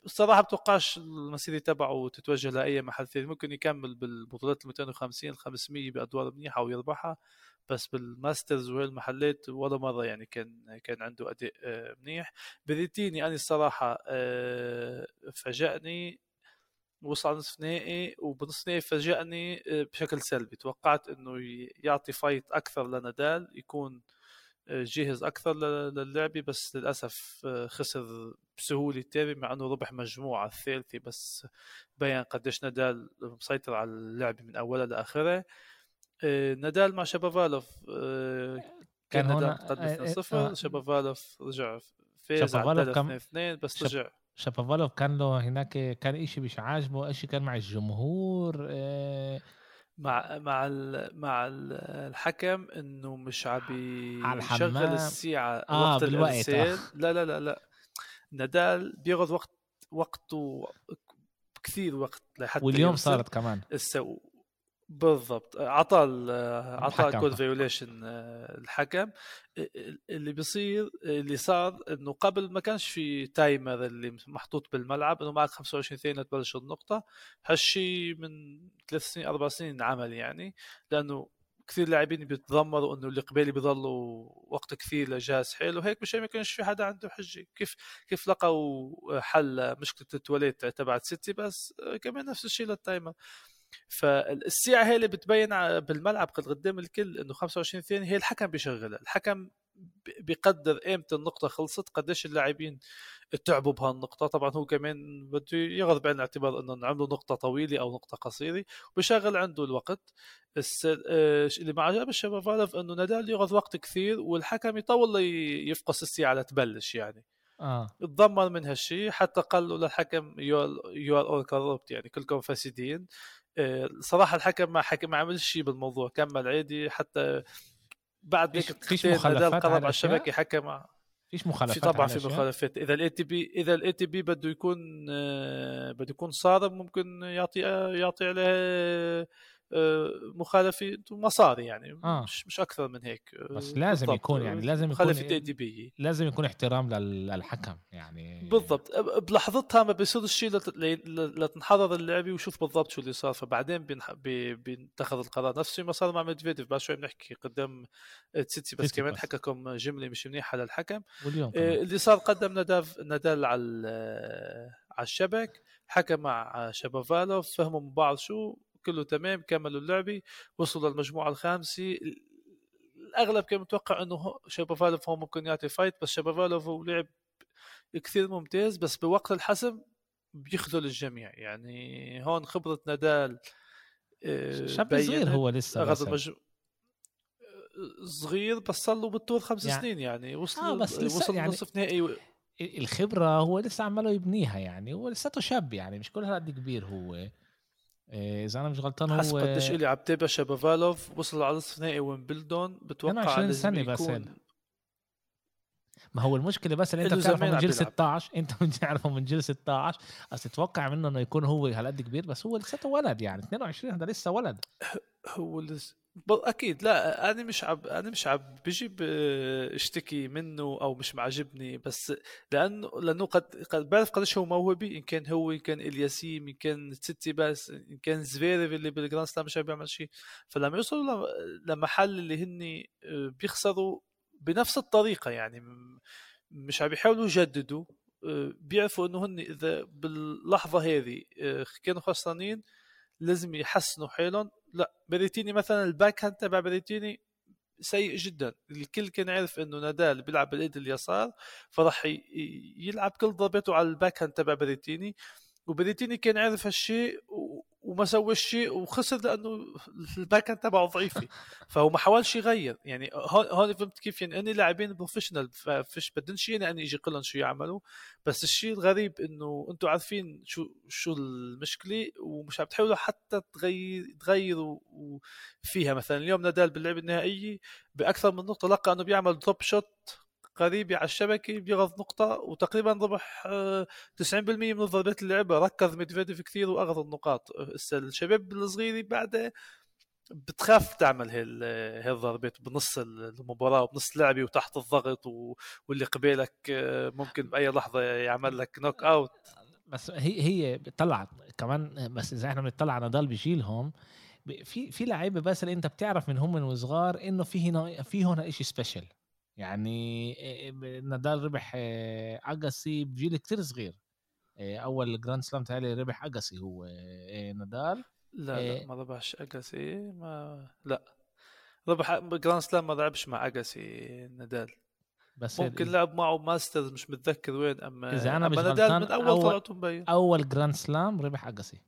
الصراحة بتوقعش المسيرة تبعه تتوجه لأي محل ثاني. ممكن يكمل بالبطولات ال 250 ال 500 بأدوار منيحة ويربحها بس بال Masters والمحلات ولا مرة يعني كان كان عنده أداء آه، منيح. بريتيني أنا الصراحة آه، فاجأني وصل نصف نهائي وبنصف نهائي فاجأني آه، بشكل سلبي. توقعت إنه يعطي fight أكثر لنادال يكون جاهز أكثر للعبة بس للأسف آه، خسر بسهولة تاني مع إنه ربح مجموعة الثالثة بس بين قديش نادال مسيطر على اللعبة من أولها لآخرها. آه، نادال مع شابافالوف آه، كان نادال متقدم 2-0 شابافالوف رجع فاز على 3 2 بس رجع. شابافالوف كان له هناك كان شيء مش عاجبه شيء كان مع الجمهور مع مع مع الحكم إنه مش عم يشغل الساعة آه وقت الإرسال. آه. لا لا لا لا. نادال بياخذ وقت وقته كثير وقت لحتى واليوم صارت كمان. also بالضبط. عطى عطى code violation الحكم. اللي بيصير اللي صار إنه قبل ما كانش في timer اللي محطوط بالملعب إنه معك 25 ثانية تبلش النقطة. هالشيء من ثلاث سنين أربع سنين عمل يعني لأنه كثير لاعبين بيتذمروا إنه اللي قبالي بيضلوا وقت كثير لجهاز حلو وهيك مش ما يكونش في حدا عنده حجة. كيف كيف لقوا حل مشكلة ال toilet تبعت سيتسي؟ بس كمان نفس الشيء لل timer. فالساعة هي اللي بتبين بالملعب قدام الكل إنه 25 ثانية هي الحكم بيشغلها. الحكم بيقدر إمتى النقطة خلصت قديش اللاعبين تعبوا بهالنقطة. طبعا هو كمان بده ياخذ بعين الاعتبار إنه عملوا نقطة طويلة أو نقطة قصيرة. وبيشغل عنده الوقت. آه، اللي ما عجب الشباب فالوف إنه نادال ياخذ وقت كثير والحكم يطول يفقس الساعة لتبلش يعني. آه. تذمر من هالشيء حتى قال له للحكم you are all corrupt يعني كلكم فاسدين. صراحة الحكم ما حكم ما عمل شيء بالموضوع كمل عادي حتى بعد هيك فيش مخالفات قرب على الشبكة حكم. فيش مخالفات في طبعا في مخالفات. إذا ال ATP إذا ال ATP بده يكون آه، بده يكون صارم ممكن يعطي يعطي عليه آه، مخالفه مصاري يعني آه. مش مش أكثر من هيك بس لازم بالضبط. يكون يعني لازم يكون مخالفة ادبيه لازم يكون احترام للحكم يعني. بالضبط. بلحظتها ما بيصير الشيء لتنحضر اللعبة وشوف بالضبط شو اللي صار. فبعدين بيتخذ القرار نفسه. ما صار مع ميدفيديف بعد شوي بنحكي قدام سيتي بس كمان حكاكم جملة مش منيحة للحكم. واليوم آه اللي صار قدم نادال نادال على على الشبك حكى مع شابافالوف فهموا من بعض شو كله تمام كملوا اللعبة وصلوا للمجموعة الخامسة. الأغلب كان متوقع إنه شابافالوف هو ممكن يعطي فايت بس شابافالوف هو لعب كثير ممتاز بس بوقت الحسم بيخذل الجميع. يعني هون خبرة نادال آه، شاب صغير هو لسه المج... صغير بس صار له بالطول خمس يعني... سنين يعني. وصل آه بس وصل يعني... نصف نهائي و... الخبرة هو لسه عماله يبنيها يعني. هو لساته شاب يعني مش كل هالقد كبير هو. إذا أنا مش غلطان هو حسب قديش إلي عم تابع شابافالوف وصل على نصف نهائي ويمبلدون بتوقع 20 سنة بس ما هو المشكلة بس اللي انت [laughs] بتعرفه من جيل 16 أنت بتعرفه من جيل 16 بس تتوقع منه إنه يكون هو هالقد كبير بس هو لساته ولد يعني. 22 هذا لسه ولد. هو لسه أكيد لا أنا مش عب أنا مش عب بجي اشتكي منه أو مش معجبني بس لأنه لأنه قد قد بعرف قديش هو موهبي إن كان هو إن كان إلياسيم إن كان ستسيباس إن كان زفيريف اللي بالجراند سلام مش عم بيعمل شيء. فلما يوصلوا لمحل اللي هن آه، بيخسروا بنفس الطريقة يعني مش عم بيحاولوا يجددوا آه، بيعرفوا إنه هن إذا باللحظة هذه آه، كانوا خسرانين لازم يحسنوا حالهم لا بريتيني مثلا ال backhand تبع بريتيني سيء جدا. الكل كان يعرف إنه نادال بيلعب بالايد اليسار فراح يلعب كل ضرباته على ال backhand تبع بيريتيني. وبيريتيني كان عارف هالشيء وما سوى شيء وخسر لأنه ال backhand تبعه ضعيفة. [laughs] فهو ما حاولش يغير. يعني هون هون فهمت كيف؟ يعني أني لاعبين professional فيش بدنش يعني أني أجي لهم شو يعملوا. بس الشيء الغريب إنه أنتم عارفين شو شو المشكلة ومش عم تحاولوا حتى تغير تغيروا فيها مثلا اليوم نادال باللعبة النهائية بأكثر من نقطة لقى إنه بيعمل drop shot قريبة على الشبكة بياخد نقطة وتقريبا ربح 90% آه، من الضربات اللي لعبها ركض ميدفيديف كثير وأخذ النقاط. الشباب الصغيرة بعد بتخاف تعمل هي الضربات بنص المباراة وبنص اللعبة وتحت الضغط واللي قبالك آه، ممكن بأي لحظة يعمل لك knock out بس هي هي طلعت كمان بس إذا إحنا بنطلع على نادال بيشيلهم في في لعيبة بس اللي أنت بتعرف من هم من وصغار إنه في هنا في هنا شيء special يعني نادال ربح أجاسي بجيل كتير صغير. أول Grand Slam تالي ربح أجاسي هو نادال. لا لا ما ربحش أجاسي ما لا. ربح Grand Slam ما لعبش مع أجاسي نادال. بس ممكن لعب معه Masters مش متذكر وين أما إذا أنا مش نادال من أول طلعته مبين. أول Grand Slam ربح أجاسي.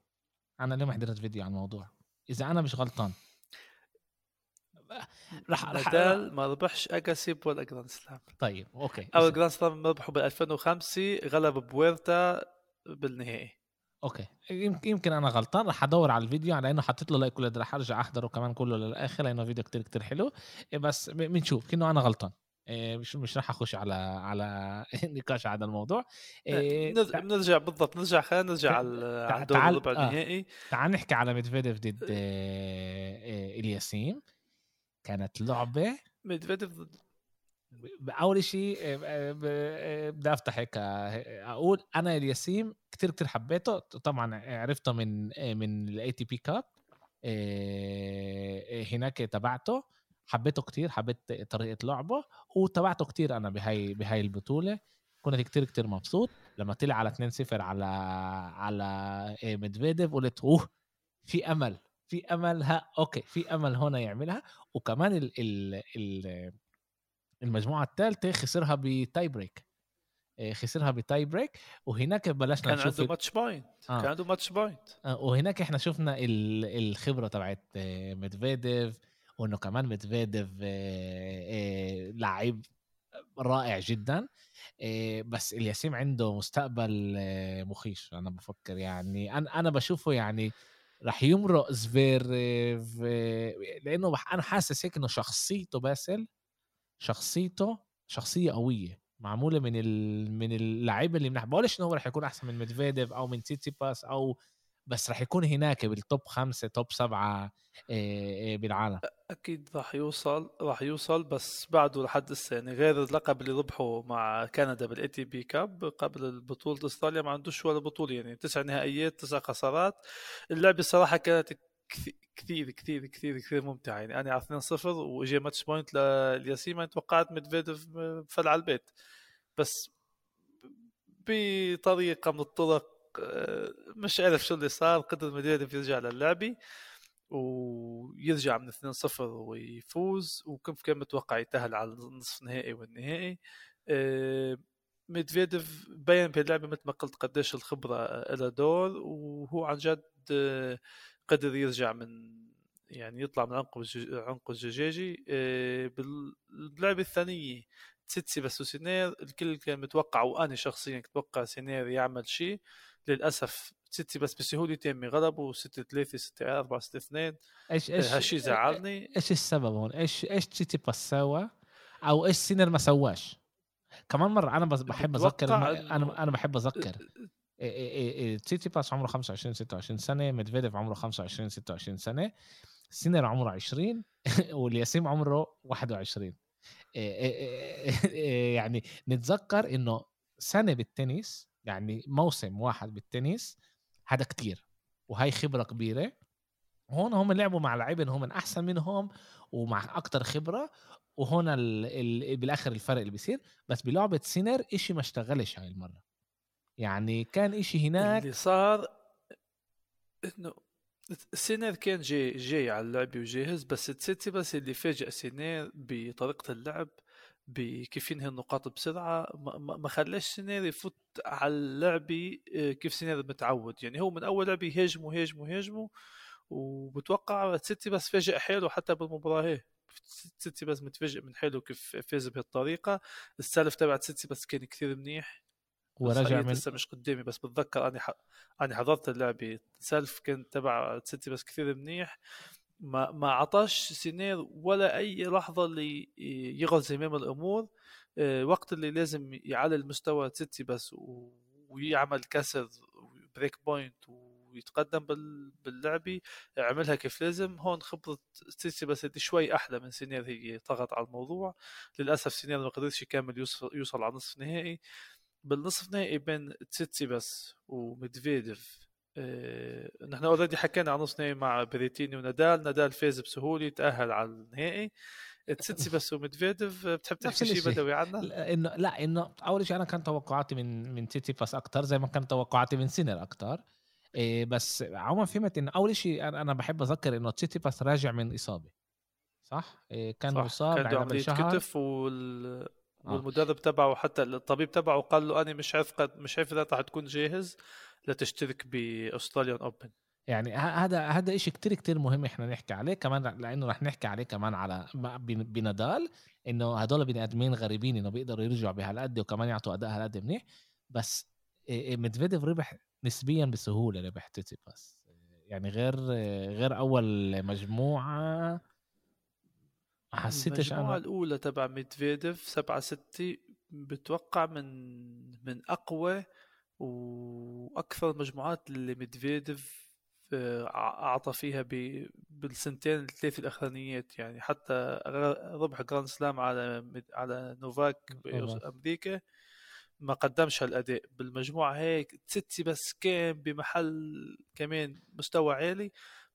أنا اليوم حضرت فيديو عن الموضوع. إذا أنا مش غلطان. [laughs] راح نادال ما ربحش اجاسي ولا Grand Slam طيب okay. اول Grand Slam ربحوا ب 2005 غلب بويرتا بالنهائي. okay. يمكن أنا غلطان راح أدور على الفيديو على إنه حطيت له like كل راح أرجع أحضره كمان كله للآخر لأنه فيديو كتير كتير حلو. إيه، بس بنشوف كأنه أنا غلطان. إيه، مش مش راح أخش على على [laughs] نقاش على الموضوع. إيه نرجع بالضبط نرجع خلينا نرجع على دور الربع آه، النهائي. تعال نحكي على ميدفيديف ضد إلياسيم. كانت لعبة؟ ميدفيديف ضد أول شيء آه، آه، آه، بدي أفتح هيك أقول أنا الياسيم كثير كثير حبيته. طبعا عرفته من من ال ATP Cup هناك تبعته حبيته كثير حبيت طريقة لعبه وتابعته كثير أنا بهاي بهاي البطولة. كنت كتير كتير مبسوط. لما طلع على 2-0 على على ميدفيديف قلت أوه في أمل. في امل ها okay في أمل هنا يعملها وكمان ال ال ال المجموعة الثالثه خسرها ب tie-break آه، خسرها ب tie-break وهناك بلشنا كان عنده match point آه. كان عنده match point آه. وهناك إحنا شفنا الخبرة تبعت آه، ميدفيديف وإنه كمان ميدفيديف لعيب رائع جدا بس الياسيم عنده مستقبل مخيف أنا بفكر يعني أنا أنا بشوفه يعني راح يمرق زفيرف لأنه أنا حاسس هيك إنه شخصيته بس شخصيته شخصية قوية معمولة من ال... من اللعيبة اللي بنحب بقولش إنه هو راح يكون أحسن من ميدفيديف أو من تسيتسيباس أو بس راح يكون هناك بال top خمسة top سبعة بالعالم. أكيد راح يوصل راح يوصل بس بعده لحد هسه يعني غير اللقب اللي ربحه مع كندا بال ATP Cup قبل بطوله استراليا ما عندوش ولا بطولة يعني تسع نهائيات تسع خسارات. اللعبة الصراحه كانت كثير كثير كثير كثير ممتعة. يعني أنا على 2 0 واجي match point لإلياسيم توقعت ميدفيديف فال على البيت. بس بطريقة من الطرق مش عارف شو اللي صار. قدر مدريد يرجع للعبه ويرجع من 2-0 ويفوز وكم كان متوقع يتأهل على النصف النهائي والنهائي. آه، ميدفيديف بين بهاللعبة مثل ما قلت قديش الخبرة لها دور وهو عن جد آه، قدر يرجع من يعني يطلع من عنق عنق الزجاجي آه، باللعبة الثانية تسيتسيباس وسينير. الكل كان متوقع وأنا شخصيا كنت أتوقع سينير يعمل شيء. للأسف تسيتسيباس بسهولة تامة غلبوا 6 3 6 4 6 2 إيش إيش هالشيء زعلني. إيش السبب هون؟ إيش إيش تسيتسيباس سوى أو إيش سينر ما سواش؟ كمان مرة أنا بحب أذكر أنا أنا بحب أذكر. تسيتسيباس عمره 25 26 سنة ميدفيديف عمره 25 26 سنة سينر عمره 20 [laughs] والياسيم عمره 21 يعني نتذكر إنه سنة بالتنس يعني موسم واحد بالتنس هذا كتير وهي خبرة كبيرة. هون هم لعبوا مع لعيبة هم من أحسن منهم ومع أكتر خبرة وهون ال ال بالآخر الفرق اللي بيصير. بس بلعبة سينر إشي ما اشتغلش هاي المرة. يعني كان إشي هناك. اللي صار إنه سينير كان جاي جاي على اللعبة وجاهز بس تسيتسيباس اللي فاجأ سينير بطريقة اللعب بكيف ينهي النقاط بسرعة ما خلاش سينير يفوت على اللعبة آه، كيف سينير متعود. يعني هو من أول لعبة يهاجموا يهاجموا يهاجموا وبتوقع تسيتسيباس فاجئ حاله حتى بالمباراة. هي تسيتسيباس متفاجئ من حاله كيف فاز بهالطريقة. ال serve تبعت تسيتسيباس كان كثير منيح. ورجع من لسه مش قدامي بس بتذكر أني ح... أني حضرت اللعبة. serve كان تبع تسيتسيباس كثير منيح. ما ما عطاش سينير ولا أي لحظة اللي ياخذ زمام الأمور آه، وقت اللي لازم يعلي المستوى تسيتسيباس ويعمل كسر break point ويتقدم باللعبه عملها كيف لازم. هون خبرة تسيتسيباس شوي أحلى من سينير هي طغت على الموضوع. للأسف سينير ما قدرش يكمل يوصل, على نصف نهائي. بالنصف نهائي بين تسيتسيباس وميدفيديف. نحن already حكينا عن نصف نهائي مع بيريتيني ونادال نادال فاز بسهولة تأهل على النهائي تسيتسيباس وميدفيديف بتحب تحكي شيء بدوي عنا؟ انه لا إنه أول شيء أنا كان توقعاتي من من تسيتسيباس أكثر زي ما كان توقعاتي من سينر أكثر إيه بس عموما فهمت انه أول شيء أنا بحب أذكر إنه تسيتسيباس راجع من إصابة صح؟ إيه كان صح. مصاب كان شهر كتف وال آه. والمدرب تبعه حتى الطبيب تبعه قال له أنا مش عارف قد مش عارف اذا رح تكون جاهز لتشترك بأستراليان أوبن. يعني هذا هذا شيء كتير كتير مهم إحنا نحكي عليه كمان لأنه رح نحكي عليه كمان على بنادال إنه هدول بني آدمين غريبين إنه بيقدروا يرجعوا بهالقد وكمان يعطوا أداء هالقد منيح. بس ميدفيديف ربح نسبيا بسهولة ربح بس يعني غير غير أول مجموعة ما حسيتش المجموعة أنا الأولى تبع ميدفيديف 7 6 بتوقع من من أقوى وأكثر المجموعات اللي ميدفيديف آه، أعطى فيها بالسنتين الثلاث الأخرانيات. يعني حتى ربح Grand Slam على على نوفاك بأمريكا ما قدمش هالأداء. بالمجموعة هيك تسيتسيباس كان بمحل كمان مستوى عالي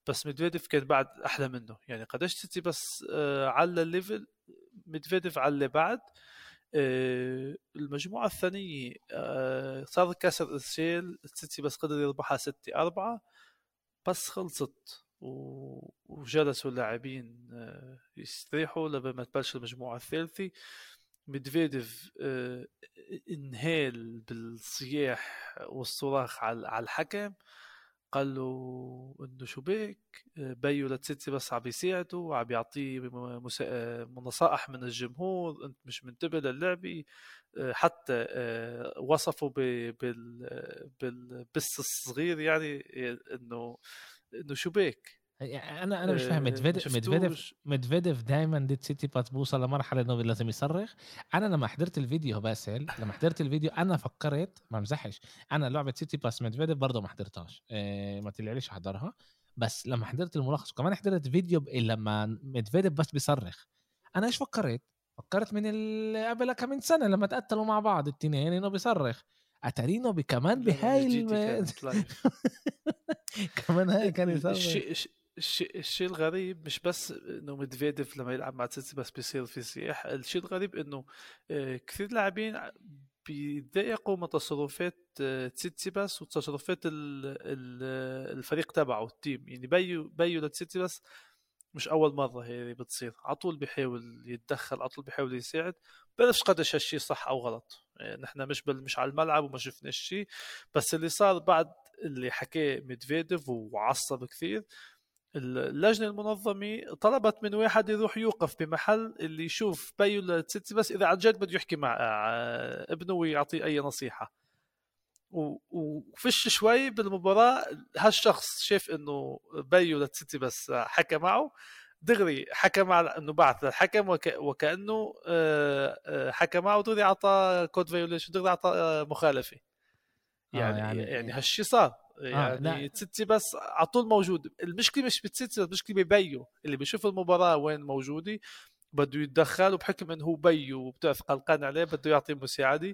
بس ميدفيديف كان بعد أحلى منه. يعني قديش تسيتسيباس آه على ال level ميدفيديف على بعد آه المجموعة الثانية آه صار كسر ال serve تسيتسيباس قدر يربحها ستة أربعة بس خلصت. وجلسوا اللاعبين آه يستريحوا لما ما تبلش المجموعة الثالثة. ميدفيديف إنهال بالصياح والصراخ على الحكم. قال له إنه شو بك بيو لتسيتسيباس عم يساعده وعم يعطيه نصائح من الجمهور أنت مش منتبه للعبة. حتى وصفه بالبس الصغير يعني إنه إنه شو بك يعني أنا أنا مش فاهم ميدفيديف ميدفيديف ميدفيديف دائما تسيتسيباس بوصل لمرحلة إنه لازم يصرخ. أنا لما حضرت الفيديو باسل لما حضرت الفيديو أنا فكرت ما امزحش. أنا لعبة تسيتسيباس ميدفيديف برضه ما حضرتها إيه ما طلعليش احضرها بس لما حضرت الملخص وكمان حضرت فيديو لما ميدفيديف بس بيصرخ. أنا إيش فكرت؟ فكرت من قبل كم من سنة لما تقتلوا مع بعض التنين إنه بيصرخ. اتارينو كمان بهاي [laughs] كمان هاي كان [laughs] يصرخ. الشيء الشيء الغريب مش بس إنه ميدفيديف لما يلعب مع تسيتسيباس بيصير في صياح الشيء الغريب إنه آه، كثير لاعبين بيتضايقوا من تصرفات تسيتسيباس وتصرفات الفريق تبعه ال team. يعني بيو بيو لتسيتسيباس مش أول مرة هي بتصير. على طول بيحاول يتدخل على طول بيحاول يساعد. بعرفش قديش هالشيء صح أو غلط. يعني نحن مش بل مش على الملعب وما شفناش شيء بس اللي صار بعد اللي حكاه ميدفيديف وعصب كثير اللجنة المنظمة طلبت من واحد يروح يوقف بمحل اللي يشوف بيو لتسيتسيباس إذا عن جد بده يحكي مع آه، ابنه ويعطيه أي نصيحة. وفش شوي بالمباراة هالشخص شاف إنه بيو لتسيتسيباس حكى معه. دغري حكى مع إنه بعث للحكم وك... وكأنه آه، آه، حكى معه دغري أعطى code violation دغري أعطى مخالفة. يعني آه يعني, يعني هالشيء صار. يعني آه تسيتي بس على طول موجود. المشكلة مش بتسيتي المشكلة ببيو. اللي بيشوف المباراة وين موجودة بده يتدخل وبحكم إنه هو بيو وبتعرف قلقان عليه بده يعطي مساعدة.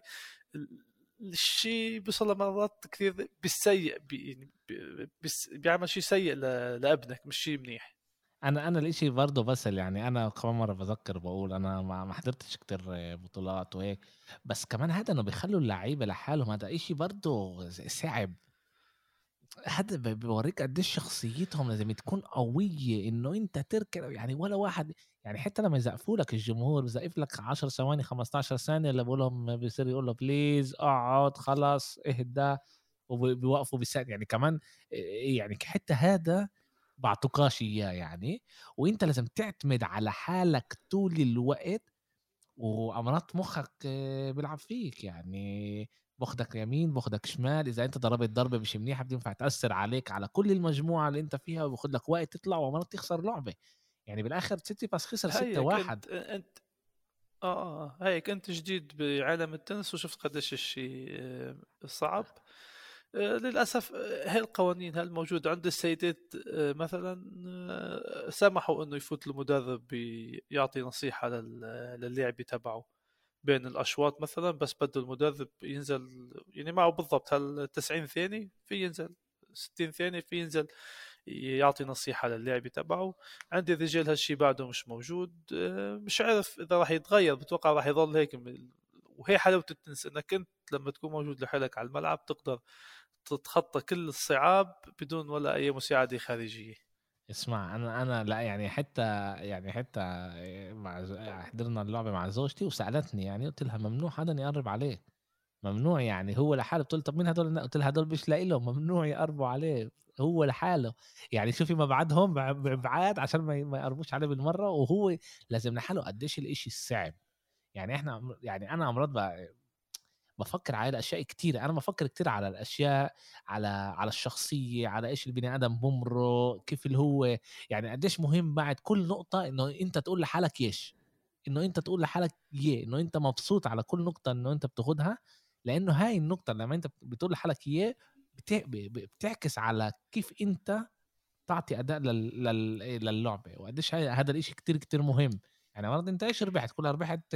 الشيء بيوصل مرات كثير بالسيء بي يعني بيعمل شيء سيء لابنك مش شيء منيح. أنا أنا الإشي برضه بس يعني أنا كمان مرة بذكر بقول أنا ما حضرتش كتير بطولات وهيك بس كمان هذا إنه بيخلوا اللعيبة لحالهم هذا إشي برضه صعب. هذا بيوريك قديش شخصيتهم لازم تكون قوية إنه أنت تركن يعني ولا واحد يعني حتى لما يزقفوا لك الجمهور بزقف لك 10 ثواني 15 ثانية اللي بقول لهم بيصير يقول له بليز اقعد خلص اهدى وبيوقفوا بيساعد يعني كمان يعني حتى هذا بعطوكاش إياه يعني. وأنت لازم تعتمد على حالك طول الوقت وامرات مخك بيلعب فيك يعني. باخدك يمين باخدك شمال إذا أنت ضربت ضربة مش منيحة بتنفع تأثر عليك على كل المجموعة اللي أنت فيها وباخد لك وقت تطلع وامرات تخسر لعبة. يعني بالآخر سيتي بس خسر 6 1 أنت آه آه هيك انت جديد بعالم التنس وشفت قديش الشيء آه، صعب. آه، للأسف آه، هاي القوانين هاي الموجوده عند السيدات؟ مثلا سمحوا إنه يفوت المدرب يعطي نصيحة للاعب تبعه. بين الأشواط مثلا بس بده المدرب ينزل يعني معه بالضبط هال 90 ثانية في ينزل 60 ثانية في ينزل يعطي نصيحة للاعب تبعه عندي الرجال هالشيء بعده مش موجود آه، مش عارف إذا راح يتغير. بتوقع راح يضل هيك وهي حلاوة التنس إنك أنت لما تكون موجود لحالك على الملعب تقدر تتخطى كل الصعاب بدون ولا أي مساعدة خارجية. اسمع أنا أنا لا يعني حتى يعني حتى مع حضرنا اللعبه مع زوجتي وسالتني يعني قلت لها ممنوع حدا يقرب عليه. ممنوع يعني هو لحاله. قلت طب مين هدول؟ قلت لها هدول مش لهم. ممنوع يقربوا عليه هو لحاله. يعني شوفي مبعدهم بعاد عشان ما يقربوش عليه بالمرة وهو لازم لحاله قديش الإشي الصعب يعني إحنا يعني أنا أمراض بفكر على الاشياء كتير أنا بفكر كتير على الأشياء على على الشخصية على إيش البني آدم بمره كيف اللي هو يعني قديش مهم بعد كل نقطة إنه أنت تقول لحالك يش إنه أنت تقول لحالك يه إنه أنت مبسوط على كل نقطة إنه أنت بتاخدها لأنه هاي النقطة لما أنت بتقول لحالك اياه بتعكس على كيف أنت تعطي أداء للعبة. وقديش هذا الإشي كتير كتير مهم. يعني مرات انت إيش ربحت كلها ربحت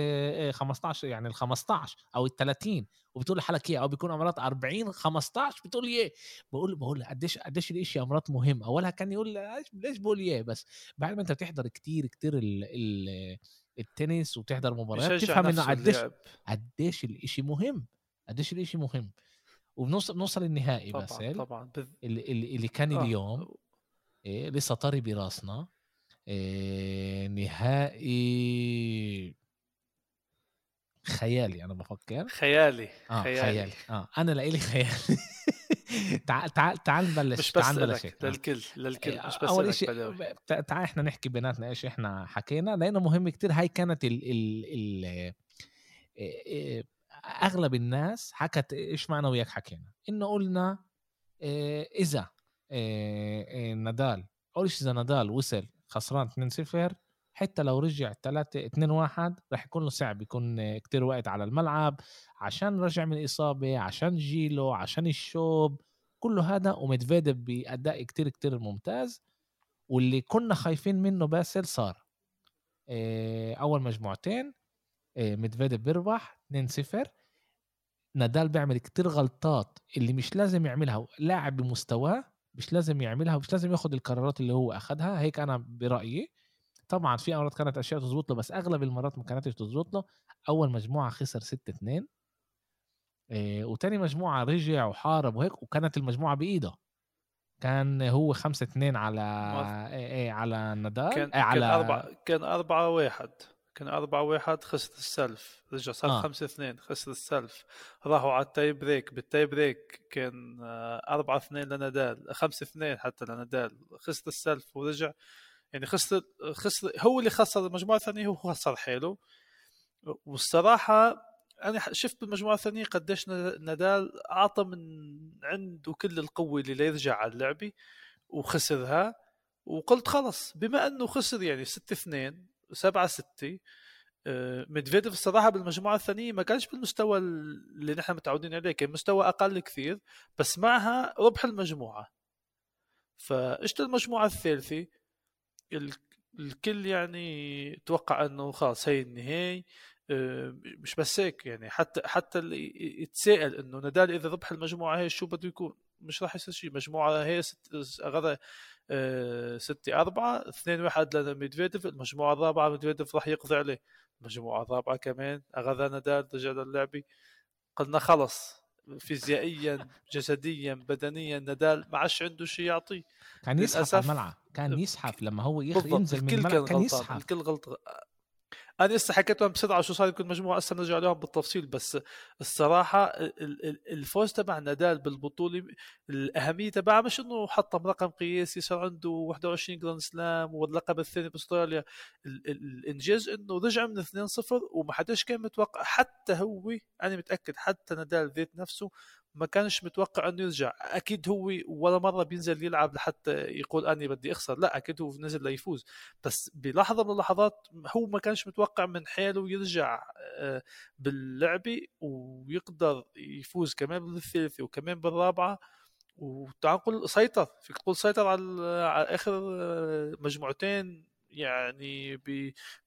15 يعني ال 15 أو ال 30 وبتقول لحالك إيه؟ أو بيكون امرات 40 15 بتقول إيه؟ بقول بقول قديش قديش الشيء امرات مهم؟ أولها كان يقول ليش بقول إيه؟ بس بعد ما أنت بتحضر كتير كتير ال ال التنس وتحضر مباريات تفهم إنه قديش قديش الشيء مهم قديش الشيء مهم. وبنوصل بنوصل النهائي طبعا بس طبعا اللي, اللي كان آه. اليوم إيه لسه طري براسنا. نهائي خيالي أنا بفكر. خيالي آه خيالي, خيالي. آه أنا لإلي خيالي. [laughs] تعال تعال تعال نبلش مش بس تعال نبلش للكل للكل إيه، مش بس أول شيء تعال إحنا نحكي بيناتنا إيش إحنا حكينا لأنه مهم كتير. هاي كانت ال ال ال إيه، أغلب الناس حكت إيش ما أنا وياك حكينا. إنه قلنا إذا نادال. أول شيء إذا نادال وصل خسران 2-0 حتى لو رجع 3 2 1 رح يكون له صعب يكون كتير وقت على الملعب عشان رجع من الاصابه عشان جيله عشان الشوب كله هذا ومتفيدب بأداء كتير كتير ممتاز. واللي كنا خايفين منه باسل صار. آه، أول مجموعتين آه، متفيدب بيربح 2-0 نادال بيعمل كتير غلطات اللي مش لازم يعملها لاعب بمستواه مش لازم يعملها ومش لازم ياخد القرارات اللي هو اخذها هيك أنا برأيي. طبعا في مرات كانت أشياء تزبط له بس أغلب المرات ما كانتش تزبط له. أول مجموعة خسر 6 2 إيه وتاني مجموعة رجع وحارب وهيك وكانت المجموعة بإيده. كان هو خمسة اثنين على إيه إيه على نادال كان إيه على كان أربعة كان أربعة واحد. كان أربعة واحد خسر ال serve. رجع صار آه. خمسة اثنين خسر ال serve. راحوا على ال tie-break. بال tie-break كان آه، أربعة اثنين لنادال. خمسة اثنين حتى لنادال. خسر ال serve ورجع. يعني خسر خسر هو اللي خسر المجموعة الثانية هو خسر حاله والصراحة أنا شفت بالمجموعة الثانية قديش نادال أعطى من عنده كل القوة اللي ليرجع على اللعبة وخسرها. وقلت خلص بما إنه خسر يعني 6 2 7 6 ميدفيديف الصراحة بالمجموعة الثانية ما كانش بالمستوى اللي نحن متعودين عليه كان مستوى أقل كثير بس معها ربح المجموعة. فاجت المجموعة الثالثة؟ الكل يعني توقع إنه خلاص هي النهاية. آه، مش بس هيك يعني حتى حتى اللي يتساءل إنه نادال إذا ربح المجموعة هي شو بده يكون؟ مش راح يصير شيء. مجموعة هي ست آه، ستة أربعة اثنين واحد لميدفيديف المجموعة الرابعة ميدفيديف راح يقضي عليه. المجموعة الرابعة كمان أغذى نادال رجع للعبة قلنا خلص فيزيائيا جسديا بدنيا نادال ما عادش عنده شيء يعطيه كان يزحف على الملعب كان يزحف لما هو ينزل من الملعب كان يزحف الكل غلط أنا لسه حكيت لهم بسرعة شو صار يكون مجموعة هسه نرجع لهم بالتفصيل بس الصراحة الفوز تبع نادال بالبطولة الأهمية تبعها مش إنه حطم رقم قياسي صار عنده 21 جراند سلام واللقب الثاني بأستراليا. الإنجاز إنه رجع من 2-0 وما حداش كان متوقع حتى هو أنا متأكد حتى نادال ذات نفسه ما كانش متوقع إنه يرجع أكيد هو ولا مرة بينزل يلعب لحتى يقول أني بدي أخسر. لا أكيد هو نزل ليفوز. بس بلحظة من اللحظات هو ما كانش متوقع من حاله يرجع آه، باللعبه ويقدر يفوز كمان بالثالثه وكمان بالرابعة. وتعال نقول سيطر. فيك تقول سيطر على على آخر آه، مجموعتين يعني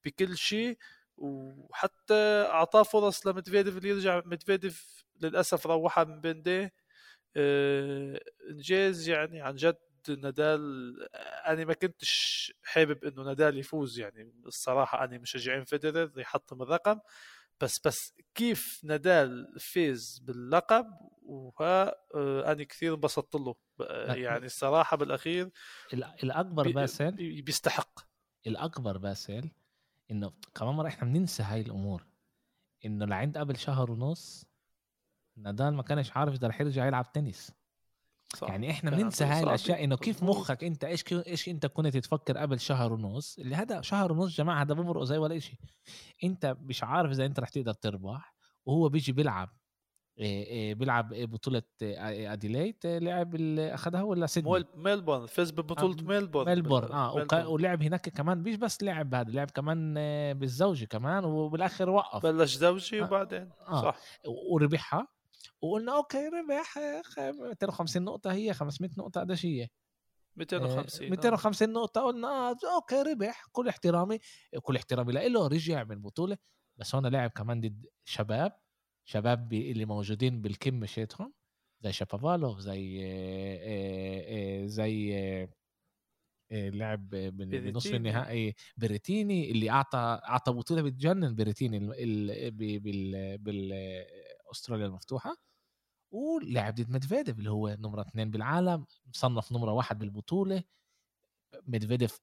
بكل شيء. وحتى أعطاه فرص لمدفيديف اللي يرجع مدفيديف للأسف روحها من بين ديه آه انجاز يعني عن جد نادال أنا ما كنتش حابب إنه نادال يفوز يعني. الصراحة أنا مشجعين فيدرر يحطم الرقم. بس بس كيف نادال فاز باللقب؟ وها آه أنا كثير انبسطت له. يعني الصراحة بالأخير الأكبر باسل بيستحق. الأكبر باسل انه كمان مرة إحنا بننسى هاي الأمور إنه لعند قبل شهر ونص نادال ما كانش عارف اذا رح يرجع يلعب تنس. صح. يعني إحنا بننسى هاي الأشياء إنه كيف مخك أنت إيش إيش أنت كنت تفكر قبل شهر ونص؟ اللي هذا شهر ونص جماعة هذا بمرق زي ولا شيء أنت مش عارف إذا أنت رح تقدر تربح وهو بيجي بيلعب بيلعب بطولة أديلايد لعب اللي اخذها ولا سيدني؟ ميلبورن فاز ببطولة ميلبورن. ميلبورن آه ميلبورن. ولعب هناك كمان مش بس لعب هذا لعب كمان بالزوجي كمان وبالاخر وقف. بلش زوجي وبعدين آه. صح. وربحها وقلنا okay ربح 250 نقطة هي 500 نقطة قديش هي. 250 250 نقطة قلنا آه okay ربح كل احترامي كل احترامي له رجع من بطولة. بس هون لعب كمان ضد شباب شباب اللي موجودين بالكم مشيتهم زي شابافالوف زي زي لعب بنصف النهائي بريتيني اللي أعطى أعطى بطولة بتجنن بريتيني بالأستراليا المفتوحة. ولعب ضد ميدفيديف اللي هو نمرة اثنين بالعالم مصنف نمرة واحد بالبطولة. ميدفيديف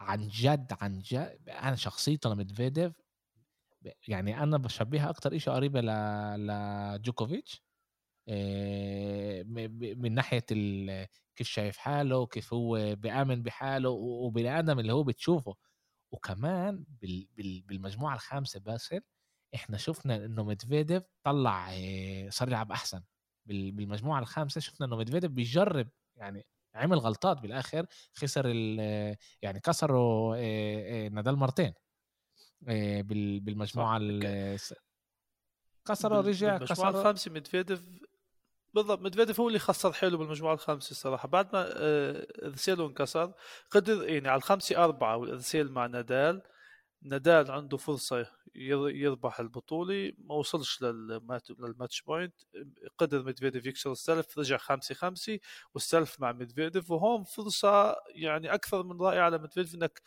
عن جد عن جد أنا شخصيته لميدفيديف يعني أنا بشبهها أكتر شيء قريبة. لجوكوفيتش من ناحية. كيف شايف حاله كيف هو بيأمن بحاله وبني آدم اللي هو بتشوفه وكمان بال... بال... بالمجموعة الخامسة باسل إحنا شفنا إنه ميدفيديف طلع صار يلعب أحسن بالمجموعة الخامسة شفنا إنه ميدفيديف بيجرب يعني عمل غلطات بالآخر خسر يعني كسروا نادال مرتين بالمجموعة كسر رجع كسر الخامسة ميدفيديف بالضبط ميدفيديف هو اللي خسر حلو بالمجموعة الخامسة الصراحة. بعد ما ال serve إلو انكسر قدر يعني على الخامسة أربعة والارسيل مع نادال نادال عنده فرصة يربح البطولة ما وصلش لل match point قدر ميدفيديف يكسر ال serve رجع خمسة خمسة وال serve مع ميدفيديف وهون فرصة يعني أكثر من رائعة لميدفيديف إنك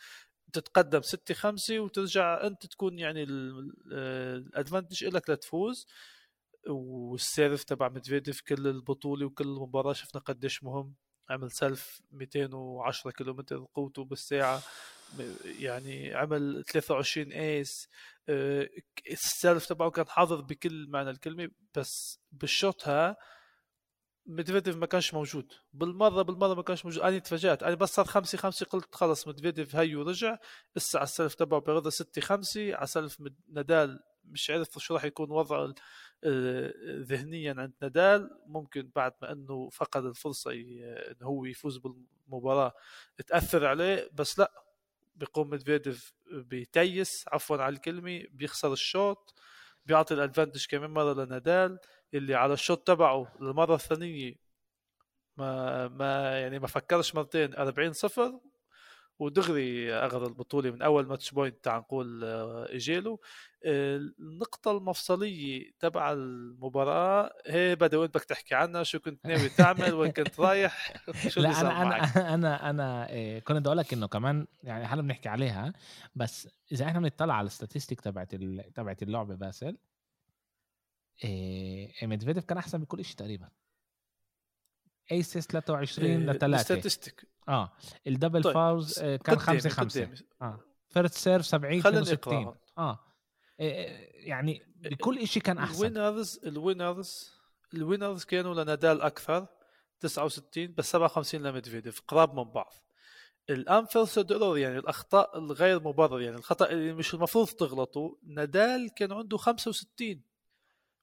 تتقدم 6 5 وترجع أنت تكون يعني ال advantage لك لتفوز. وال serve تبع مدفيديف كل البطولة وكل المباراه شفنا قديش مهم. عمل serve 210 كيلومتر قوته بالساعة يعني عمل 23 ace السلف تبعه كان حاضر بكل معنى الكلمة بس بالشوط مدفيديف ما كانش موجود. بالمرة بالمرة ما كانش موجود. أنا تفاجأت. أنا بس صار خمسة خمسة قلت خلص مدفيديف هيو رجع لسه على السلف تبعه بغضى ستة خمسة على سلف نادال مش عرف شو راح يكون وضعه ذهنيا عند نادال. ممكن بعد ما إنه فقد الفرصة انه هو يفوز بالمباراة تأثر عليه. بس لا بيقوم مدفيديف بيتيس. عفوا على الكلمة. بيخسر الشوط. بيعطي ال advantage كمان مرة لنادال. اللي على الشوط تبعه المره الثانية ما ما يعني ما فكرش مرتين. 40 صفر ودغري أخذ البطولة من أول match point تعال نقول آه، اجيله النقطة المفصلية تبع المباراة هي بدأ وين بدك تحكي عنها؟ شو كنت ناوي تعمل؟ وين كنت رايح؟ [laughs] شو لا [laughs] أنا أنا أنا أنا إيه، كنت بدي أقول لك إنه كمان يعني هلا بنحكي عليها بس إذا إحنا بنطلع على ال statistic تبعت تبعت اللعبة باسل إيه ميدفيديف كان أحسن بكل شيء تقريبا. aces 23 ل 3 statistic آه ال double طيب. faults آه، كان 5 5 آه first serve 70 62 آه إيه، يعني بكل شيء كان أحسن. ال winners ال winners ال winners كانوا لنادال أكثر 69 بس 57 لميدفيديف. قراب من بعض. ال unforced error يعني الأخطاء الغير مبرر يعني الخطأ اللي مش المفروض تغلطه نادال كان عنده 65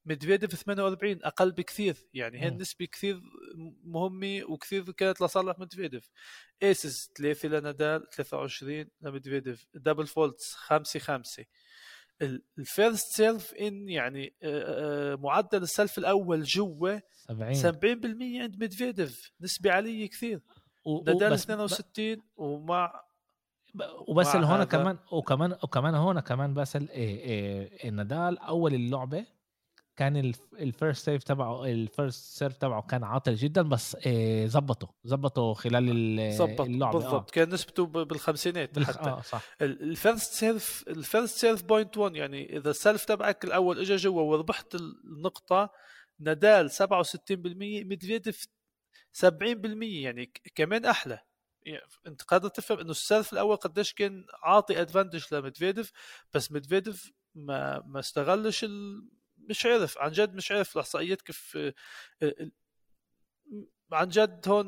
ميدفيديف 48 أقل بكثير. يعني هي النسبة كثير مهمة وكثير كانت لصالح ميدفيديف. aces 3 لنادال 23 لميدفيديف double faults 5 5 ال first serve in يعني معدل ال serve الأول جوا 70 70% عند ميدفيديف. نسبة عاليه كثير. نادال 62 ومع وبس هون كمان وكمان وكمان هون كمان بس إيه إيه نادال أول اللعبة كان ال first serve تبعه ال first serve تبعه كان عاطل جدا بس آه، زبطه زبطه خلال اللعبة بالضبط. آه. كان نسبته بالخمسينات بالخ... حتى. آه صح. ال first serve ال first serve point won يعني إذا ال serve تبعك الأول اجى جوا وربحت النقطة نادال 67% ميدفيديف 70% يعني كمان أحلى. يعني أنت قادر تفهم إنه ال serve الأول قديش كان عاطي advantage لميدفيديف بس ميدفيديف ما ما استغلش ال... مش عارف عن جد مش عارف الاحصائيات كيف آه، عن جد هون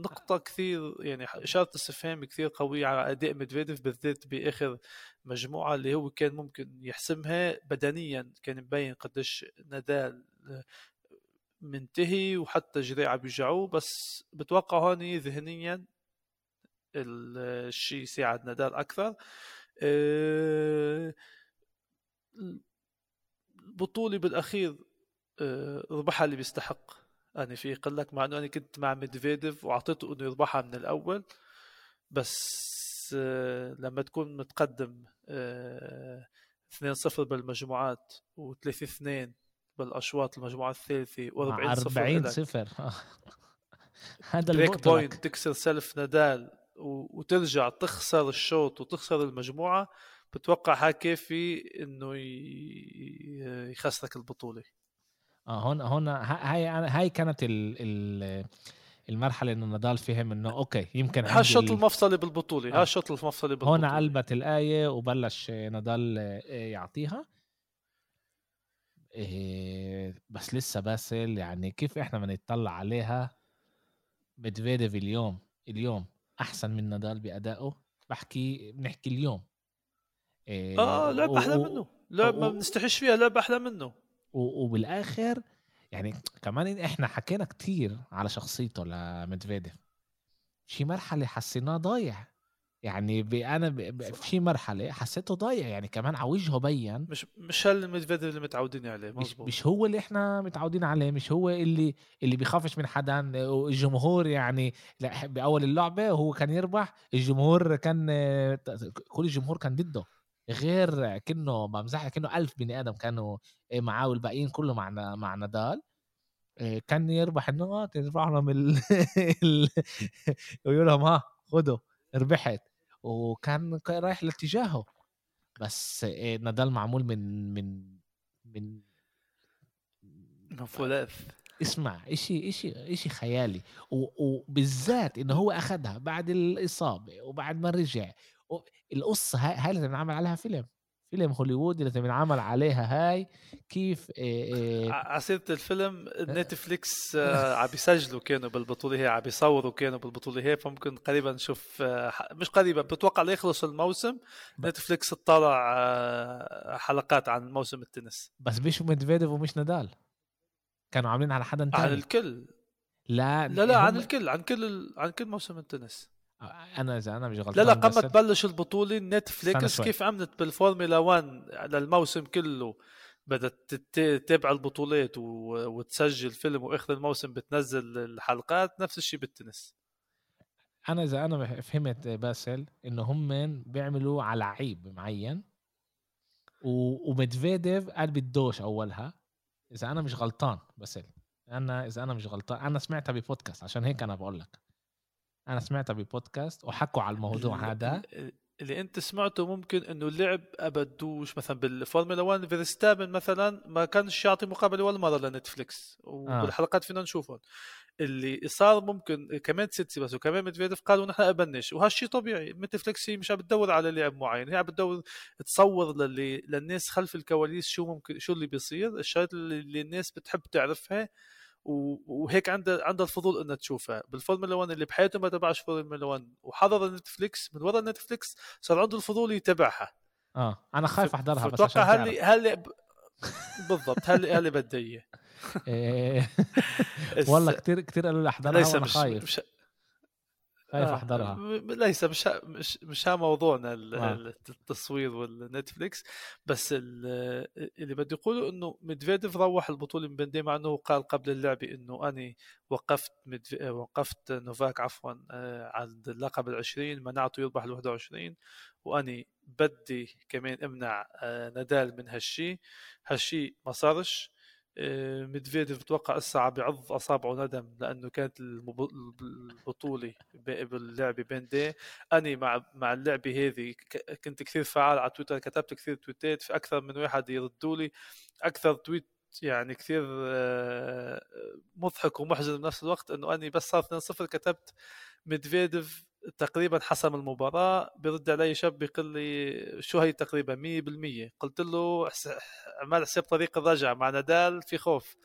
نقطة كثير يعني إشارة استفهام كثير قوية على أداء ميدفيديف بالذات بآخر مجموعة اللي هو كان ممكن يحسمها بدنيا كان مبين قديش نادال منتهي وحتى جريعة بيوجعوه بس بتوقع هون ذهنيا الشيء ساعد نادال أكثر. بطولة بالأخير آه، ربحها اللي بيستحق. يعني في يقول لك مع إنه أنا كنت مع ميدفيديف وأعطيته إنه يربحها من الأول بس آه، لما تكون متقدم 2-0 آه، بالمجموعات و3-2 بالأشواط المجموعة الثالثة و40 صفر 40 صفر. [laughs] هذا break point تكسر serve نادال وترجع تخسر الشوط وتخسر المجموعة. بتوقع ها كافي إنه يخسرك البطولة. آه هون هون هاي هاي كانت ال ال المرحلة إنه نادال فهم إنه okay يمكن ها الشوط المفصلي بالبطولة ها الشوط المفصلي بالبطولة. هون قلبت الآية وبلش نادال يعطيها. إيه بس لسه باسل يعني كيف إحنا بنطلع عليها؟ ميدفيديف اليوم اليوم أحسن من نضال بأدائه؟ بحكي بنحكي اليوم. إيه آه لعبة أحلى منه. لعبة ما بنستحش فيها لعبة أحلى منه. وبالآخر يعني كمان إحنا حكينا كتير على شخصيته لمدفيديف شي مرحلة حسيناه ضايع. يعني أنا في مرحلة حسيته ضايع. يعني كمان على وجهه بين مش مش هالمدفيديف اللي متعودين عليه؟ مزبوط. مش, مش هو اللي إحنا متعودين عليه مش هو اللي اللي بيخافش من حدا. الجمهور يعني بأول اللعبة وهو كان يربح الجمهور كان كل الجمهور كان ضده. غير كأنه بمزح كأنه ألف بني آدم كانوا آه، معاه والباقيين كله مع مع نادال. آه، كان يربح النقط يربح لهم ال... [laughs] ويقول لهم ها خذوا ربحت. وكان رايح لاتجاهه. بس آه، نادال معمول من من من فولاث اسمع إشي إشي إشي خيالي. وبالذات إنه هو اخذها بعد الإصابة وبعد ما رجع. القصة هاي, هاي لازم نعمل عليها فيلم فيلم هوليوودي لازم ينعمل عليها هاي كيف على سيرة الفيلم نتفليكس عم بيسجلوا كانوا بالبطولة هي عم بيصوروا كانوا بالبطولة هي فممكن قريبا نشوف مش قريبا بتوقع ليخلص الموسم نتفليكس تطلع حلقات عن موسم التنس. بس مش ميدفيديف ومش نادال. كانوا عاملين على حدا تاني. عن الكل. لا لا لا عن الكل عن كل عن كل موسم التنس. أنا إذا أنا مش غلطان لا لا قبل ما تبلش البطولة نتفليكس. كيف عملت بالفورمولا 1 للموسم كله؟ بدأت تتابع البطولات وتسجل فيلم وآخر الموسم بتنزل الحلقات نفس الشيء بالتنس. أنا إذا أنا فهمت باسل إنه هم بيعملوا على لعيب معين ومدفيديف قال بدوش أولها. إذا أنا مش غلطان باسل أنا إذا أنا مش غلطان أنا سمعتها ببودكاست عشان هيك أنا بقول لك. أنا سمعتها ببودكاست وحكوا على الموضوع هذا. اللي أنت سمعته ممكن إنه اللاعب بدوش مثلا بالفورمولا 1 فيرستابن مثلا ما كانش يعطي مقابله ولا مرة لنتفليكس. وبالحلقات فينا نشوفهم. اللي صار ممكن كمان تسيتسيباس وكمان ميدفيديف قالوا نحن بدناش. وهالشيء طبيعي. نتفليكس هي مش عم بتدور على لاعب معين هي عم بتدور تصور للي للناس خلف الكواليس شو ممكن شو اللي بيصير. الشغلات اللي الناس بتحب تعرفها وهيك عندها عندها الفضول إنها تشوفها. بالفورمولا 1 اللي بحياته ما تابعش فورمولا 1 وحضر نتفليكس من ورا نتفليكس صار عنده الفضول يتابعها آه أنا خايف أحضرها بس أتوقع هل هل بالضبط هل هل بدي [laughs] اياه. والله كثير كثير قالوا لي أحضرها مش خايف. مش خايف آه. أحضرها. ليس مش مش مش موضوعنا آه. التصوير والنتفليكس بس اللي بدي اقوله إنه ميدفيديف روح البطولة من بين مع إنه قال قبل اللعبة إنه أني وقفت وقفت نوفاك عفوا آه، عند اللقب العشرين منعته يربح ال 21 وأني بدي كمان أمنع آه، نادال من هالشيء هالشيء ما صارش. ميدفيديف بتوقع هسه عم أصابعه ندم لأنه كانت البطولة باللعبه بين دي. أني مع مع اللعبة هذه كنت كثير فعال على تويتر كتبت كثير تويتات في أكثر من واحد يردوا لي. أكثر تويت يعني كثير آه، مضحك ومحزن بنفس الوقت إنه أني بس صار 2-0 كتبت ميدفيديف تقريبا حسم المباراة برد علي شاب بيقول لي شو هي تقريبا 100% قلت له عمال حساب طريق الرجعة مع نادال في خوف.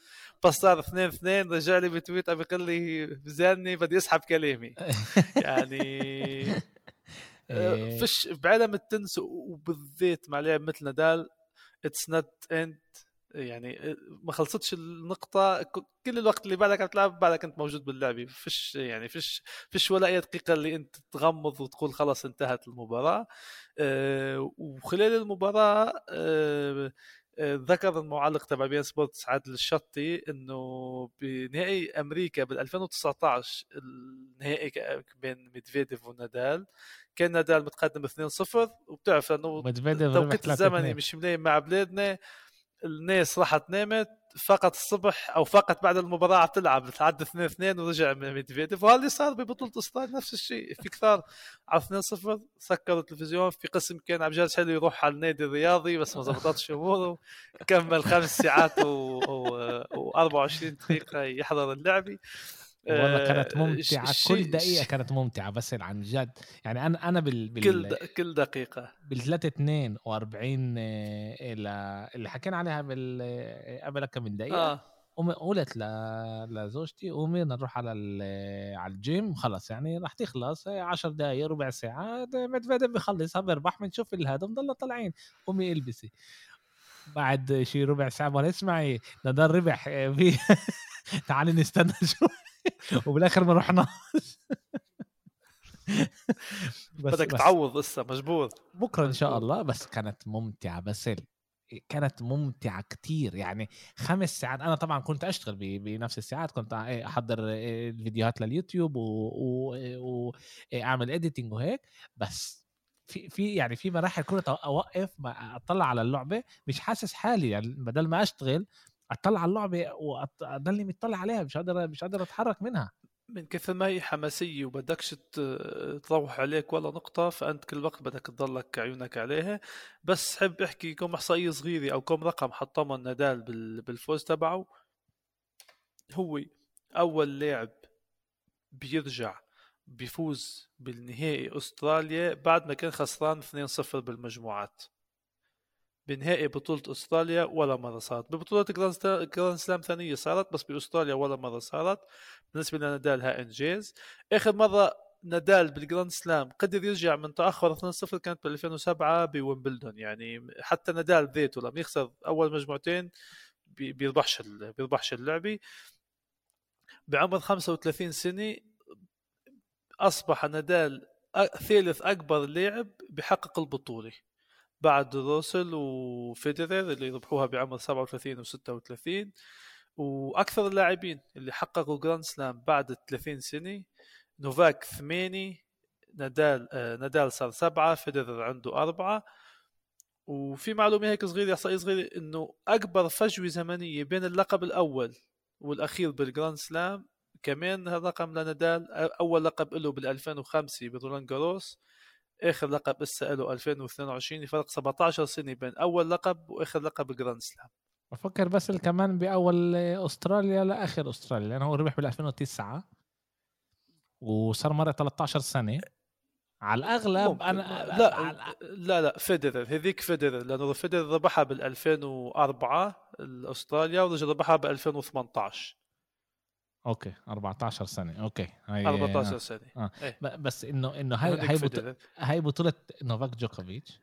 بس صار 2 2 رجع لي ب tweet بيقول لي بزاني بدي أسحب كلامي. [laughs] يعني آه، إيه. فيش بعالم التنس وبالذات مع لاعب مثل نادال it's not end يعني ما خلصتش النقطة كل الوقت اللي بعدك عم تلعب بعدك أنت موجود باللعبة فيش يعني فيش فيش ولا أي دقيقة اللي أنت تغمض وتقول خلاص انتهت المباراة. أه وخلال المباراة أه ذكر المعلق تبع beIN Sports عادل الشطي إنه بنهائي أمريكا بال 2019 النهائي بين ميدفيديف ونادال. كان نادال متقدم 2-0 وبتعرف إنه التوقيت الزمني مش ملايم مع بلادنا. الناس راحت نامت فقط الصبح أو فقط بعد المباراة عم تلعب تعدى 2 2 ورجع ميدفيديف وهذا اللي صار ببطولة استراليا نفس الشيء. في كثار على 2 0 سكروا التلفزيون في قسم كان عم جالس حلو يروح على النادي الرياضي بس ما زبطتش أموره كمل خمس ساعات و, و... و 24 دقيقة يحضر اللعبة. والله كانت آه، ممتعه كل دقيقة كانت ممتعة بس عن جد. يعني أنا أنا بال, بال... كل د... كل دقيقة. بال 3 42 إلى اللي حكينا عليها بال آه، قبل كم من دقيقة آه. قلت ل... لزوجتي قومي نروح على ال... على الجيم. خلص يعني راح تخلص 10 دقائق ربع ساعة مدفيديف بخلصها بيربح بنشوف الهدف نضل طالعين. قومي إلبسي. بعد شي ربع ساعة ما اسمعي نضل ربح في [laughs] تعالي نستنى شوي. [laughs] وبالاخر ما رحناش. [laughs] بدك تعوض لسه مجبور. بكرة إن شاء الله بس كانت ممتعة بس كانت ممتعة كتير. يعني خمس ساعات أنا طبعا كنت أشتغل بنفس الساعات كنت أحضر الفيديوهات لليوتيوب وأعمل اديتنج وهيك. بس في في يعني في مراحل كنت أوقف أطلع على اللعبة. مش حاسس حالي يعني بدل ما أشتغل أطلع على اللعبة واضلني مطلع عليها مش قادر مش قادر أتحرك منها. من كثر ما هي حماسية وبدكش تروح عليك ولا نقطة فأنت كل وقت بدك تضلك عيونك عليها. بس حب أحكي كم إحصائية صغيرة أو كم رقم حطمها نادال بالفوز تبعه. هو أول لاعب بيرجع بيفوز بالنهائي أستراليا بعد ما كان خسران 2-0 بالمجموعات. بنهائي بطولة أستراليا ولا مرة صارت. ببطولة جراند سلام ثانية صارت بس بأستراليا ولا مرة صارت. بالنسبة لنادال ها انجاز آخر مرة نادال بالجراند سلام قدر يرجع من تأخر 2-0 كانت ب 2007 بويمبلدون. يعني حتى نادال ذاته لما يخسر أول مجموعتين بيربحش بيربحش اللعبة. بعمر 35 سنة أصبح نادال ثالث أكبر لاعب بحقق البطولة. بعد روزوال وفيدرر اللي ربحوها بعمر 37 و36 وأكثر اللاعبين اللي حققوا جراند سلام بعد 30 سنة نوفاك ثمانية نادال آه نادال صار سبعة فيدرر عنده أربعة. وفي معلومة هيك صغيرة إحصائية صغيرة إنه أكبر فجوة زمنية بين اللقب الأول والأخير بالجراند سلام كمان هالرقم لنادال أول لقب له بال 2005 برولان جاروس آخر لقب هسا له 2022 فرق 17 سنة بين أول لقب وآخر لقب Grand Slam. بفكر بس كمان بأول أستراليا لآخر أستراليا لأنه هو ربح بال 2009 وصار مرة 13 سنة. على الأغلب أنا لا على... لا لا فيدرر هذيك فيدرر لأنه فيدرر ربحها بال 2004 استراليا ورجع ربحها ب 2018 okay 14 سنة okay هاي 14 سنة آه. إيه؟ بس إنه إنه هاي هاي بطولة هاي بطولة نوفاك جوكوفيتش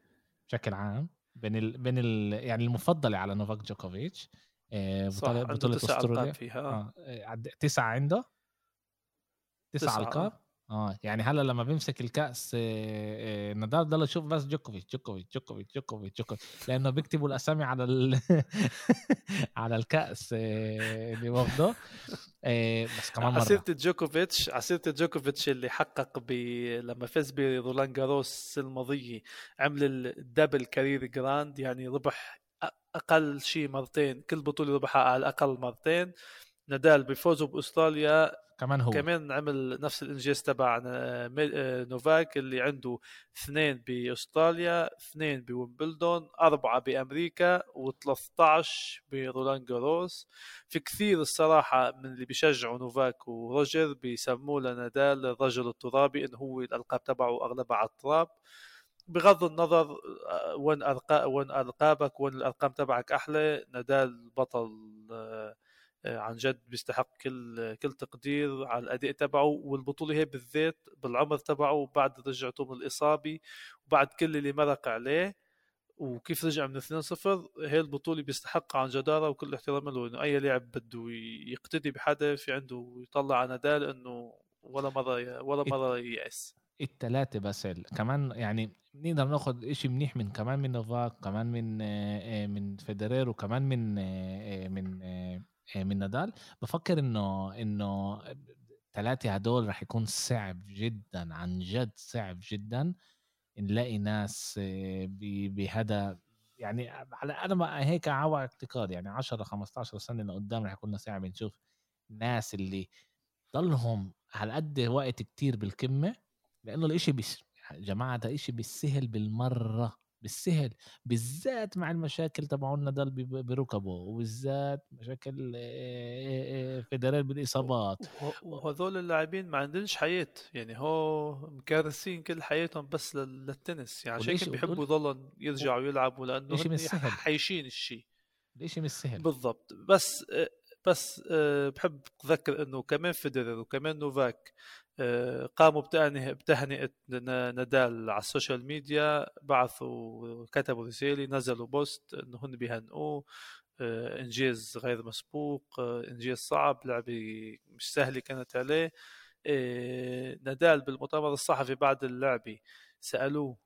بشكل عام بين ال... بين ال... يعني المفضلة على نوفاك جوكوفيتش آه بطولة بطولة أستراليا فيها آه. آه. تسعة عنده تسعة ألقاب آه يعني هلا لما بيمسك الكأس آه، آه، نادال ضل يشوف بس جوكوفيتش جوكوفيتش جوكوفيتش جوكوفيتش جوكوفيتش لأنه بيكتبوا الأسامي على ال... [laughs] على الكأس آه، اللي واخده. بس كمان مرة. عسيرة جوكوفيتش عسيرة جوكوفيتش اللي حقق ب... لما فاز برولان جاروس الماضيه عمل ال double career Grand يعني ربح أقل شيء مرتين كل بطولة ربحها على الأقل مرتين. نادال بفوزه بأستراليا كمان هو. كمان عمل نفس الإنجاز تبع آه، نوفاك اللي عنده اثنين بأستراليا اثنين بويمبلدون أربعة بأمريكا و13 برولان جاروس. في كثير الصراحة من اللي بيشجعوا نوفاك وروجر بيسموه لنادال الرجل الترابي انه هو الألقاب تبعه أغلبها على التراب. بغض النظر آه، وين أرقا وين ألقابك وين الأرقام تبعك أحلى نادال بطل آه، آه، عن جد بيستحق كل كل تقدير على الأداء تبعه والبطولة هي بالذات بالعمر تبعه بعد رجعته من الاصابه وبعد كل اللي مرق عليه. وكيف رجع من 2-0 هي البطولة بيستحق عن جدارة وكل احترام له إنه أي لاعب بده يقتدي بحدا في عنده يطلع على نادال انه ولا مرة ولا مرة ييأس. الثلاثة بس كمان يعني نقدر ناخذ إشي منيح من كمان من نوفاك كمان من آه، آه، من فيدرير وكمان من من آه، من نادال. بفكر إنه إنه ثلاثة هدول رح يكون صعب جدا عن جد صعب جدا نلاقي ناس آه، بهذا يعني على أنا هيك على اعتقاد يعني 10 15 سنة لقدام رح يكون صعب نشوف ناس اللي ضلهم على قد وقت كتير بالقمه لأنه الإشي بس جماعة ده إشي بالسهل بالمرة. بالسهل بالذات مع المشاكل تبعون نادال بركبه وبالذات مشاكل فيدرال بالإصابات. وهذول اللاعبين ما عندهمش حياة يعني هو مكرسين كل حياتهم بس للتنس يعني عشان بيحبوا يضلوا يرجعوا يلعبوا لأنه حيشين الشيء ليش مش سهل؟ بالضبط. بس بس بحب اذكر إنه كمان فيدرر وكمان نوفاك آه، قاموا بتهنئة نادال على ال social media بعثوا كتبوا رسالة نزلوا post إنه هن بيهنئوه آه، إنجاز غير مسبوق آه، إنجاز صعب لعبة مش سهلة كانت عليه نادال بالمؤتمر الصحفي بعد اللعبة سألوه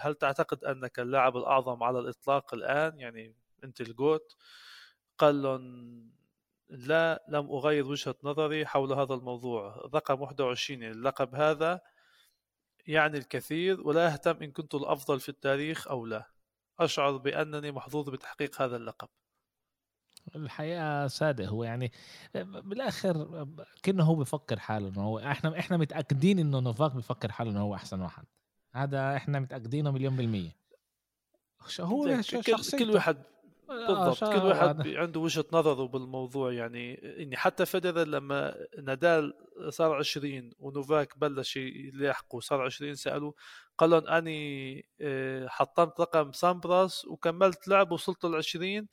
هل تعتقد أنك اللاعب الأعظم على الإطلاق الآن؟ يعني أنت الجوت؟ قال لهم لا لم أغير وجهة نظري حول هذا الموضوع. رقم 21 اللقب هذا يعني الكثير ولا أهتم إن كنت الأفضل في التاريخ أو لا. أشعر بأنني محظوظ بتحقيق هذا اللقب. الحقيقة ساده هو يعني بالآخر كأنه هو بفكر حاله إنه هو إحنا إحنا متأكدين إنه نوفاك بفكر حاله إنه هو أحسن واحد. هذا إحنا متأكدينه مليون بالمية. هو كل, كل واحد بالضبط. كل واحد عنده وجهة نظره بالموضوع. يعني إني حتى فederer لما نادال صار 20 ونوفاك بلش يلاحقه صار 20 سألوه قال لهم أني آه، حطمت رقم سامبراس وكملت لعب وصلت ل 20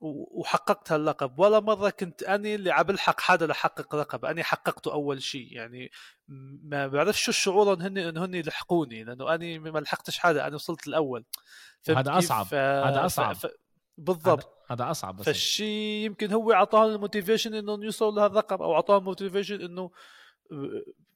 وحققت هاللقب. ولا مرة كنت أني اللي عم بلحق حدا لحقق لقب أني حققته أول شيء. يعني ما بعرف شو الشعور هن إن هن لحقوني. لأنه أني ما لحقتش حدا. أنا وصلت الأول. هذا أصعب. هذا أصعب. ف... بالضبط. هذا أصعب بس فالشيء يمكن هو اعطاهم ال motivation انهم يوصلوا لهالرقم أو اعطاهم motivation إنه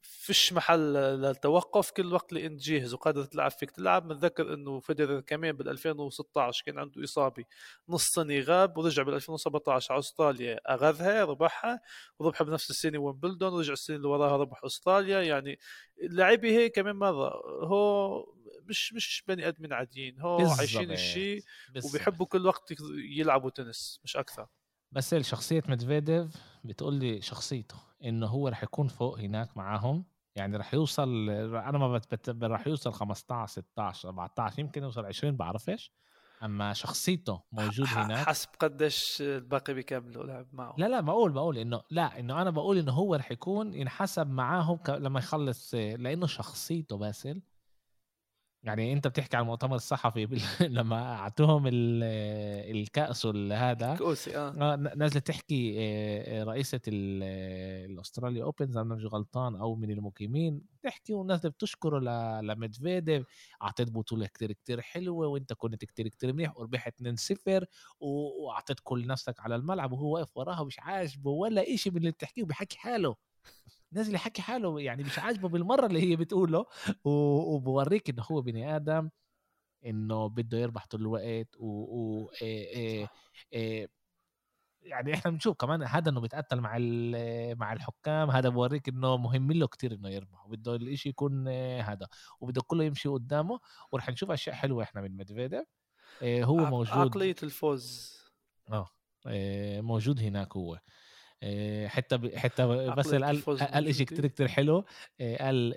فيش محل للتوقف كل وقت اللي انت جاهز وقادر تلعب فيك تلعب. بنذكر إنه فيدرر كمان بال 2016 كان عنده إصابة نص سنه غاب ورجع بال 2017 على أستراليا اخذها ربحها وربح بنفس السنة ويمبلدون ورجع السنة اللي وراها ربح أستراليا. يعني اللعيبه هيك كمان مرة هو مش مش بني آدمين عاديين هو عايشين الشيء وبيحبوا كل وقت يلعبوا تنس مش أكثر. بس شخصية مدفيديف بتقول لي شخصيته إنه هو رح يكون فوق هناك معاهم يعني رح يوصل أنا ما بت... رح يوصل 15 16 14 يمكن يوصل 20 بعرفش. أما شخصيته موجود هناك حسب قديش الباقي بيكملوا لعب معه. لا لا بقول بقول إنه لا إنه أنا بقول إنه هو رح يكون ينحسب معاهم ك... لما يخلص لأنه شخصيته باسل يعني أنت بتحكي عن المؤتمر الصحفي بال... [laughs] لما اعطوهم ال... الكأس هذا كؤوسي آه, آه نازلة تحكي آه، رئيسة ال Australia Open إذا أنا مش غلطان أو من المقيمين تحكي ونازله بتشكره ل... لمدفيديف أعطيت بطولة كتير كتير حلوة وأنت كنت كتير كتير منيح وربحت 2-0 وأعطيت كل نفسك على الملعب وهو واقف وراها ومش عاجبه ولا شيء من اللي بتحكيه وبيحكي حاله. نازل يحكي حاله يعني مش عاجبه بالمرة اللي هي بتقوله وبوريك إنه هو بني آدم إنه بده يربح طول الوقت و, و... إيه إيه إيه يعني إحنا بنشوف كمان هذا إنه بيتقتل مع مع الحكام هذا بوريك إنه مهم له كتير إنه يربح وبده الإشي يكون هذا وبده كله يمشي قدامه ورح نشوف أشياء حلوة إحنا من ميدفيديف هو موجود عقلية الفوز. آه موجود هناك هو. آه، حتى حتى بس قال قال شيء كثير كثير حلو آه، قال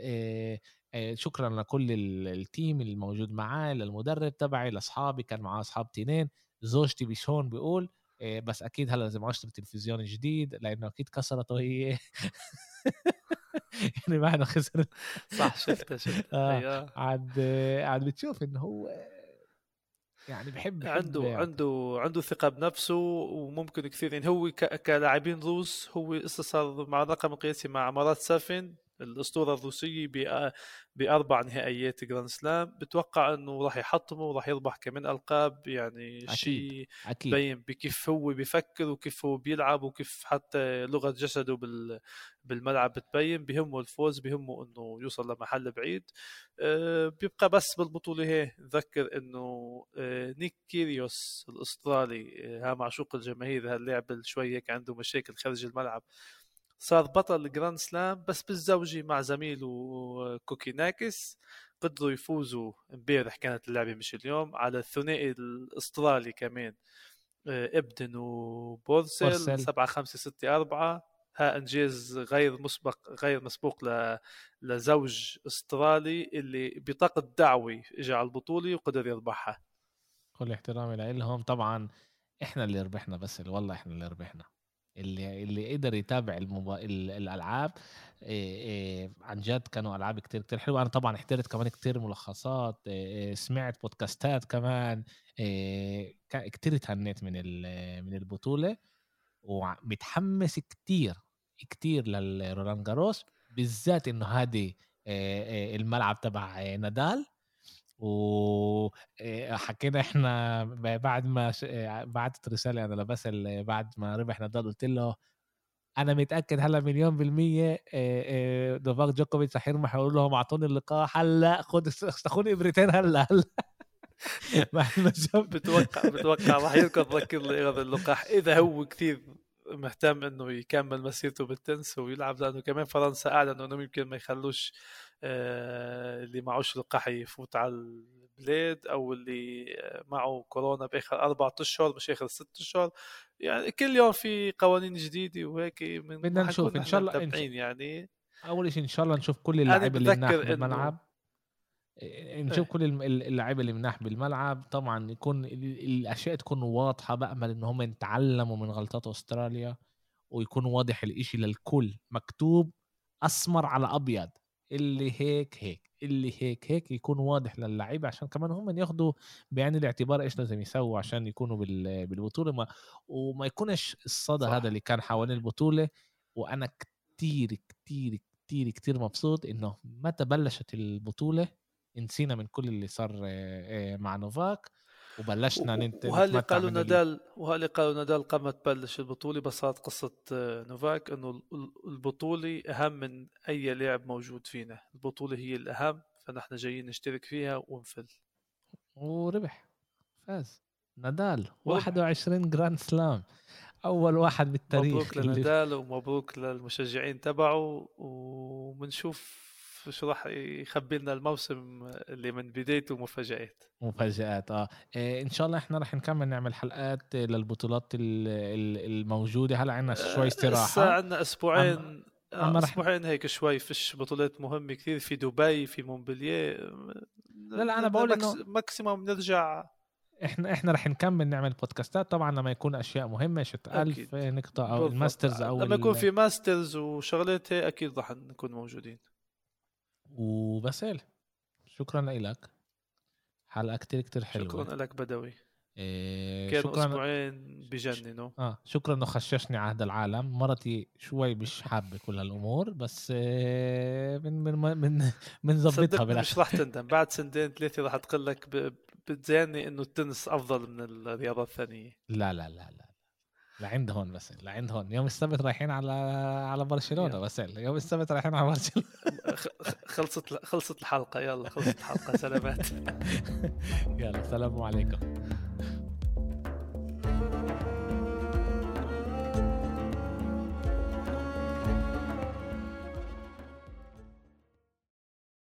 آه، شكرا لكل ال team الموجود معاه للمدرب تبعي لأصحابي كان معاه أصحاب تنين زوجتي مش هون بيقول بس أكيد هلأ لازم اشتري تلفزيون جديد لأنه أكيد كسرته هي. [laughs] يعني بعد خسر. صح شفته شفته. آه عاد عاد بتشوف إنه هو يعني بحب, بحب عنده يعني. عنده عنده ثقة بنفسه وممكن كثير يعني هو كلاعبين روس هو صار مع الرقم القياسي مع مرات سافين الأسطورة الروسية بأربع نهائيات جراند سلام. بتوقع إنه راح يحطمه وراح يربح كمان ألقاب يعني شيء بين بكيف هو بيفكر وكيف هو بيلعب وكيف حتى لغة جسده بال بالملعب بتبين. بهمه الفوز بهمه إنه يوصل لمحل بعيد. أه بيبقى بس بالبطولة هي. نذكر إنه أه نيك كيريوس الأسترالي ها معشوق الجماهير. هاللاعب شوي هيك عنده مشاكل خارج الملعب. صار بطل ال Grand Slam بس بالزوجي مع زميله كوكيناكس. قدروا يفوزوا. امبارح كانت اللعبة مش اليوم على الثنائي الأسترالي كمان. آه، إبدن وبورسل 7 5 6 4 ها إنجاز غير مسبق غير مسبوق ل... لزوج أسترالي اللي بطاقة دعوة اجى على البطولة وقدر يربحها. كل احترامي لهم طبعا إحنا اللي ربحنا بس والله إحنا اللي ربحنا. اللي اللي قدر يتابع المبا... الألعاب إيه إيه عن جد كانوا ألعاب كتير كتير حلوة. أنا طبعا احترت كمان كتير ملخصات إيه سمعت بودكاستات كمان كتير تهنيت من من البطولة ومتحمس كتير كتير للرولان جاروس بالذات إنه هذه الملعب تبع نادال. وحكينا إحنا بعد ما بعتت رسالة أنا لباسل بعد ما ربح نادال قلت له أنا متأكد هلا مليون بالمية نوفاك جوكوفيتش رح يرمح يقول لهم أعطوني اللقاء هلا خد استخوني إبرتين هلا هلا. [laughs] ما بتوقع بتوقع راح يركض لي اللقاح. إذا هو كثير مهتم إنه يكمل مسيرته بالتنس ويلعب لأنه كمان فرنسا أعلنوا إنه يمكن ما يخلوش اللي معوش لقاح يفوت على البلاد أو اللي معه كورونا بآخر أربع أشهر مش آخر ست أشهر. يعني كل يوم في قوانين جديدة وهيك من بدنا نشوف. إن شاء الله يعني. أول شيء إن شاء الله نشوف كل اللاعبين اللي بالملعب. نشوف كل اللعيبة اللي مناح بالملعب. طبعا يكون الأشياء تكون واضحة بامل ان هم يتعلموا من غلطات أستراليا ويكون واضح الإشي للكل. مكتوب أسمر على أبيض. اللي هيك هيك اللي هيك هيك يكون واضح للعيبه عشان كمان هم ياخذوا بعين الاعتبار إيش لازم يسووا عشان يكونوا بالبطولة. ما وما يكونش الصدى صح. هذا اللي كان حوالين البطولة. وأنا كتير كتير كتير كتير مبسوط إنه متى بلشت البطولة. نسينا من كل اللي صار مع نوفاك. وبلشنا ننت وهل قالوا نادال وهل قالوا نادال قبل ما تبلش البطولة؟ بس صارت قصه نوفاك إنه البطولة أهم من أي لاعب موجود فينا. البطولة هي الأهم فنحن جايين نشترك فيها ونفل. وربح. فاز. نادال 21 Grand Slam. أول واحد بالتاريخ مبروك لنادال ومبروك للمشجعين تبعه وبنشوف شو راح يخبي لنا الموسم اللي من بدايته مفاجآت. مفاجآت آه. إيه إن شاء الله إحنا راح نكمل نعمل حلقات للبطولات الموجودة. هلأ عندنا شوي آه، استراحة. هسه عندنا أسبوعين. أما أسبوعين هيك شوي. فيش بطولات مهمة كثير. في دبي في مونبلييه لا لا أنا بقول انه ماكسيموم نرجع. إحنا إحنا رح نكمل نعمل بودكاستات. طبعا لما يكون أشياء مهمة شي ألف نقطة أو ال Masters أو لما يكون في Masters وشغلات أكيد رح نكون موجودين. وبسال. شكرا لك. حلقة كتير كتير حلوة. شكرا لك بدوي. إيه كانوا شكرا. أسبوعين بجننوا آه شكرا إنه خششني على هذا العالم. مرتي شوي مش حابة كل هالأمور بس إيه من من من بنظبطها بالاخر مش راح تندم. بعد سنتين ثلاثة راح تقول لك بتزيني إنه التنس أفضل من الرياضات الثانية. لا لا لا لا. لعند هون بس لعند هون يوم السبت رايحين على على برشلونة بس يوم السبت رايحين على برشلونة. خلصت خلصت الحلقة. يلا خلصت الحلقة. سلامات. [laughs] يلا السلام عليكم.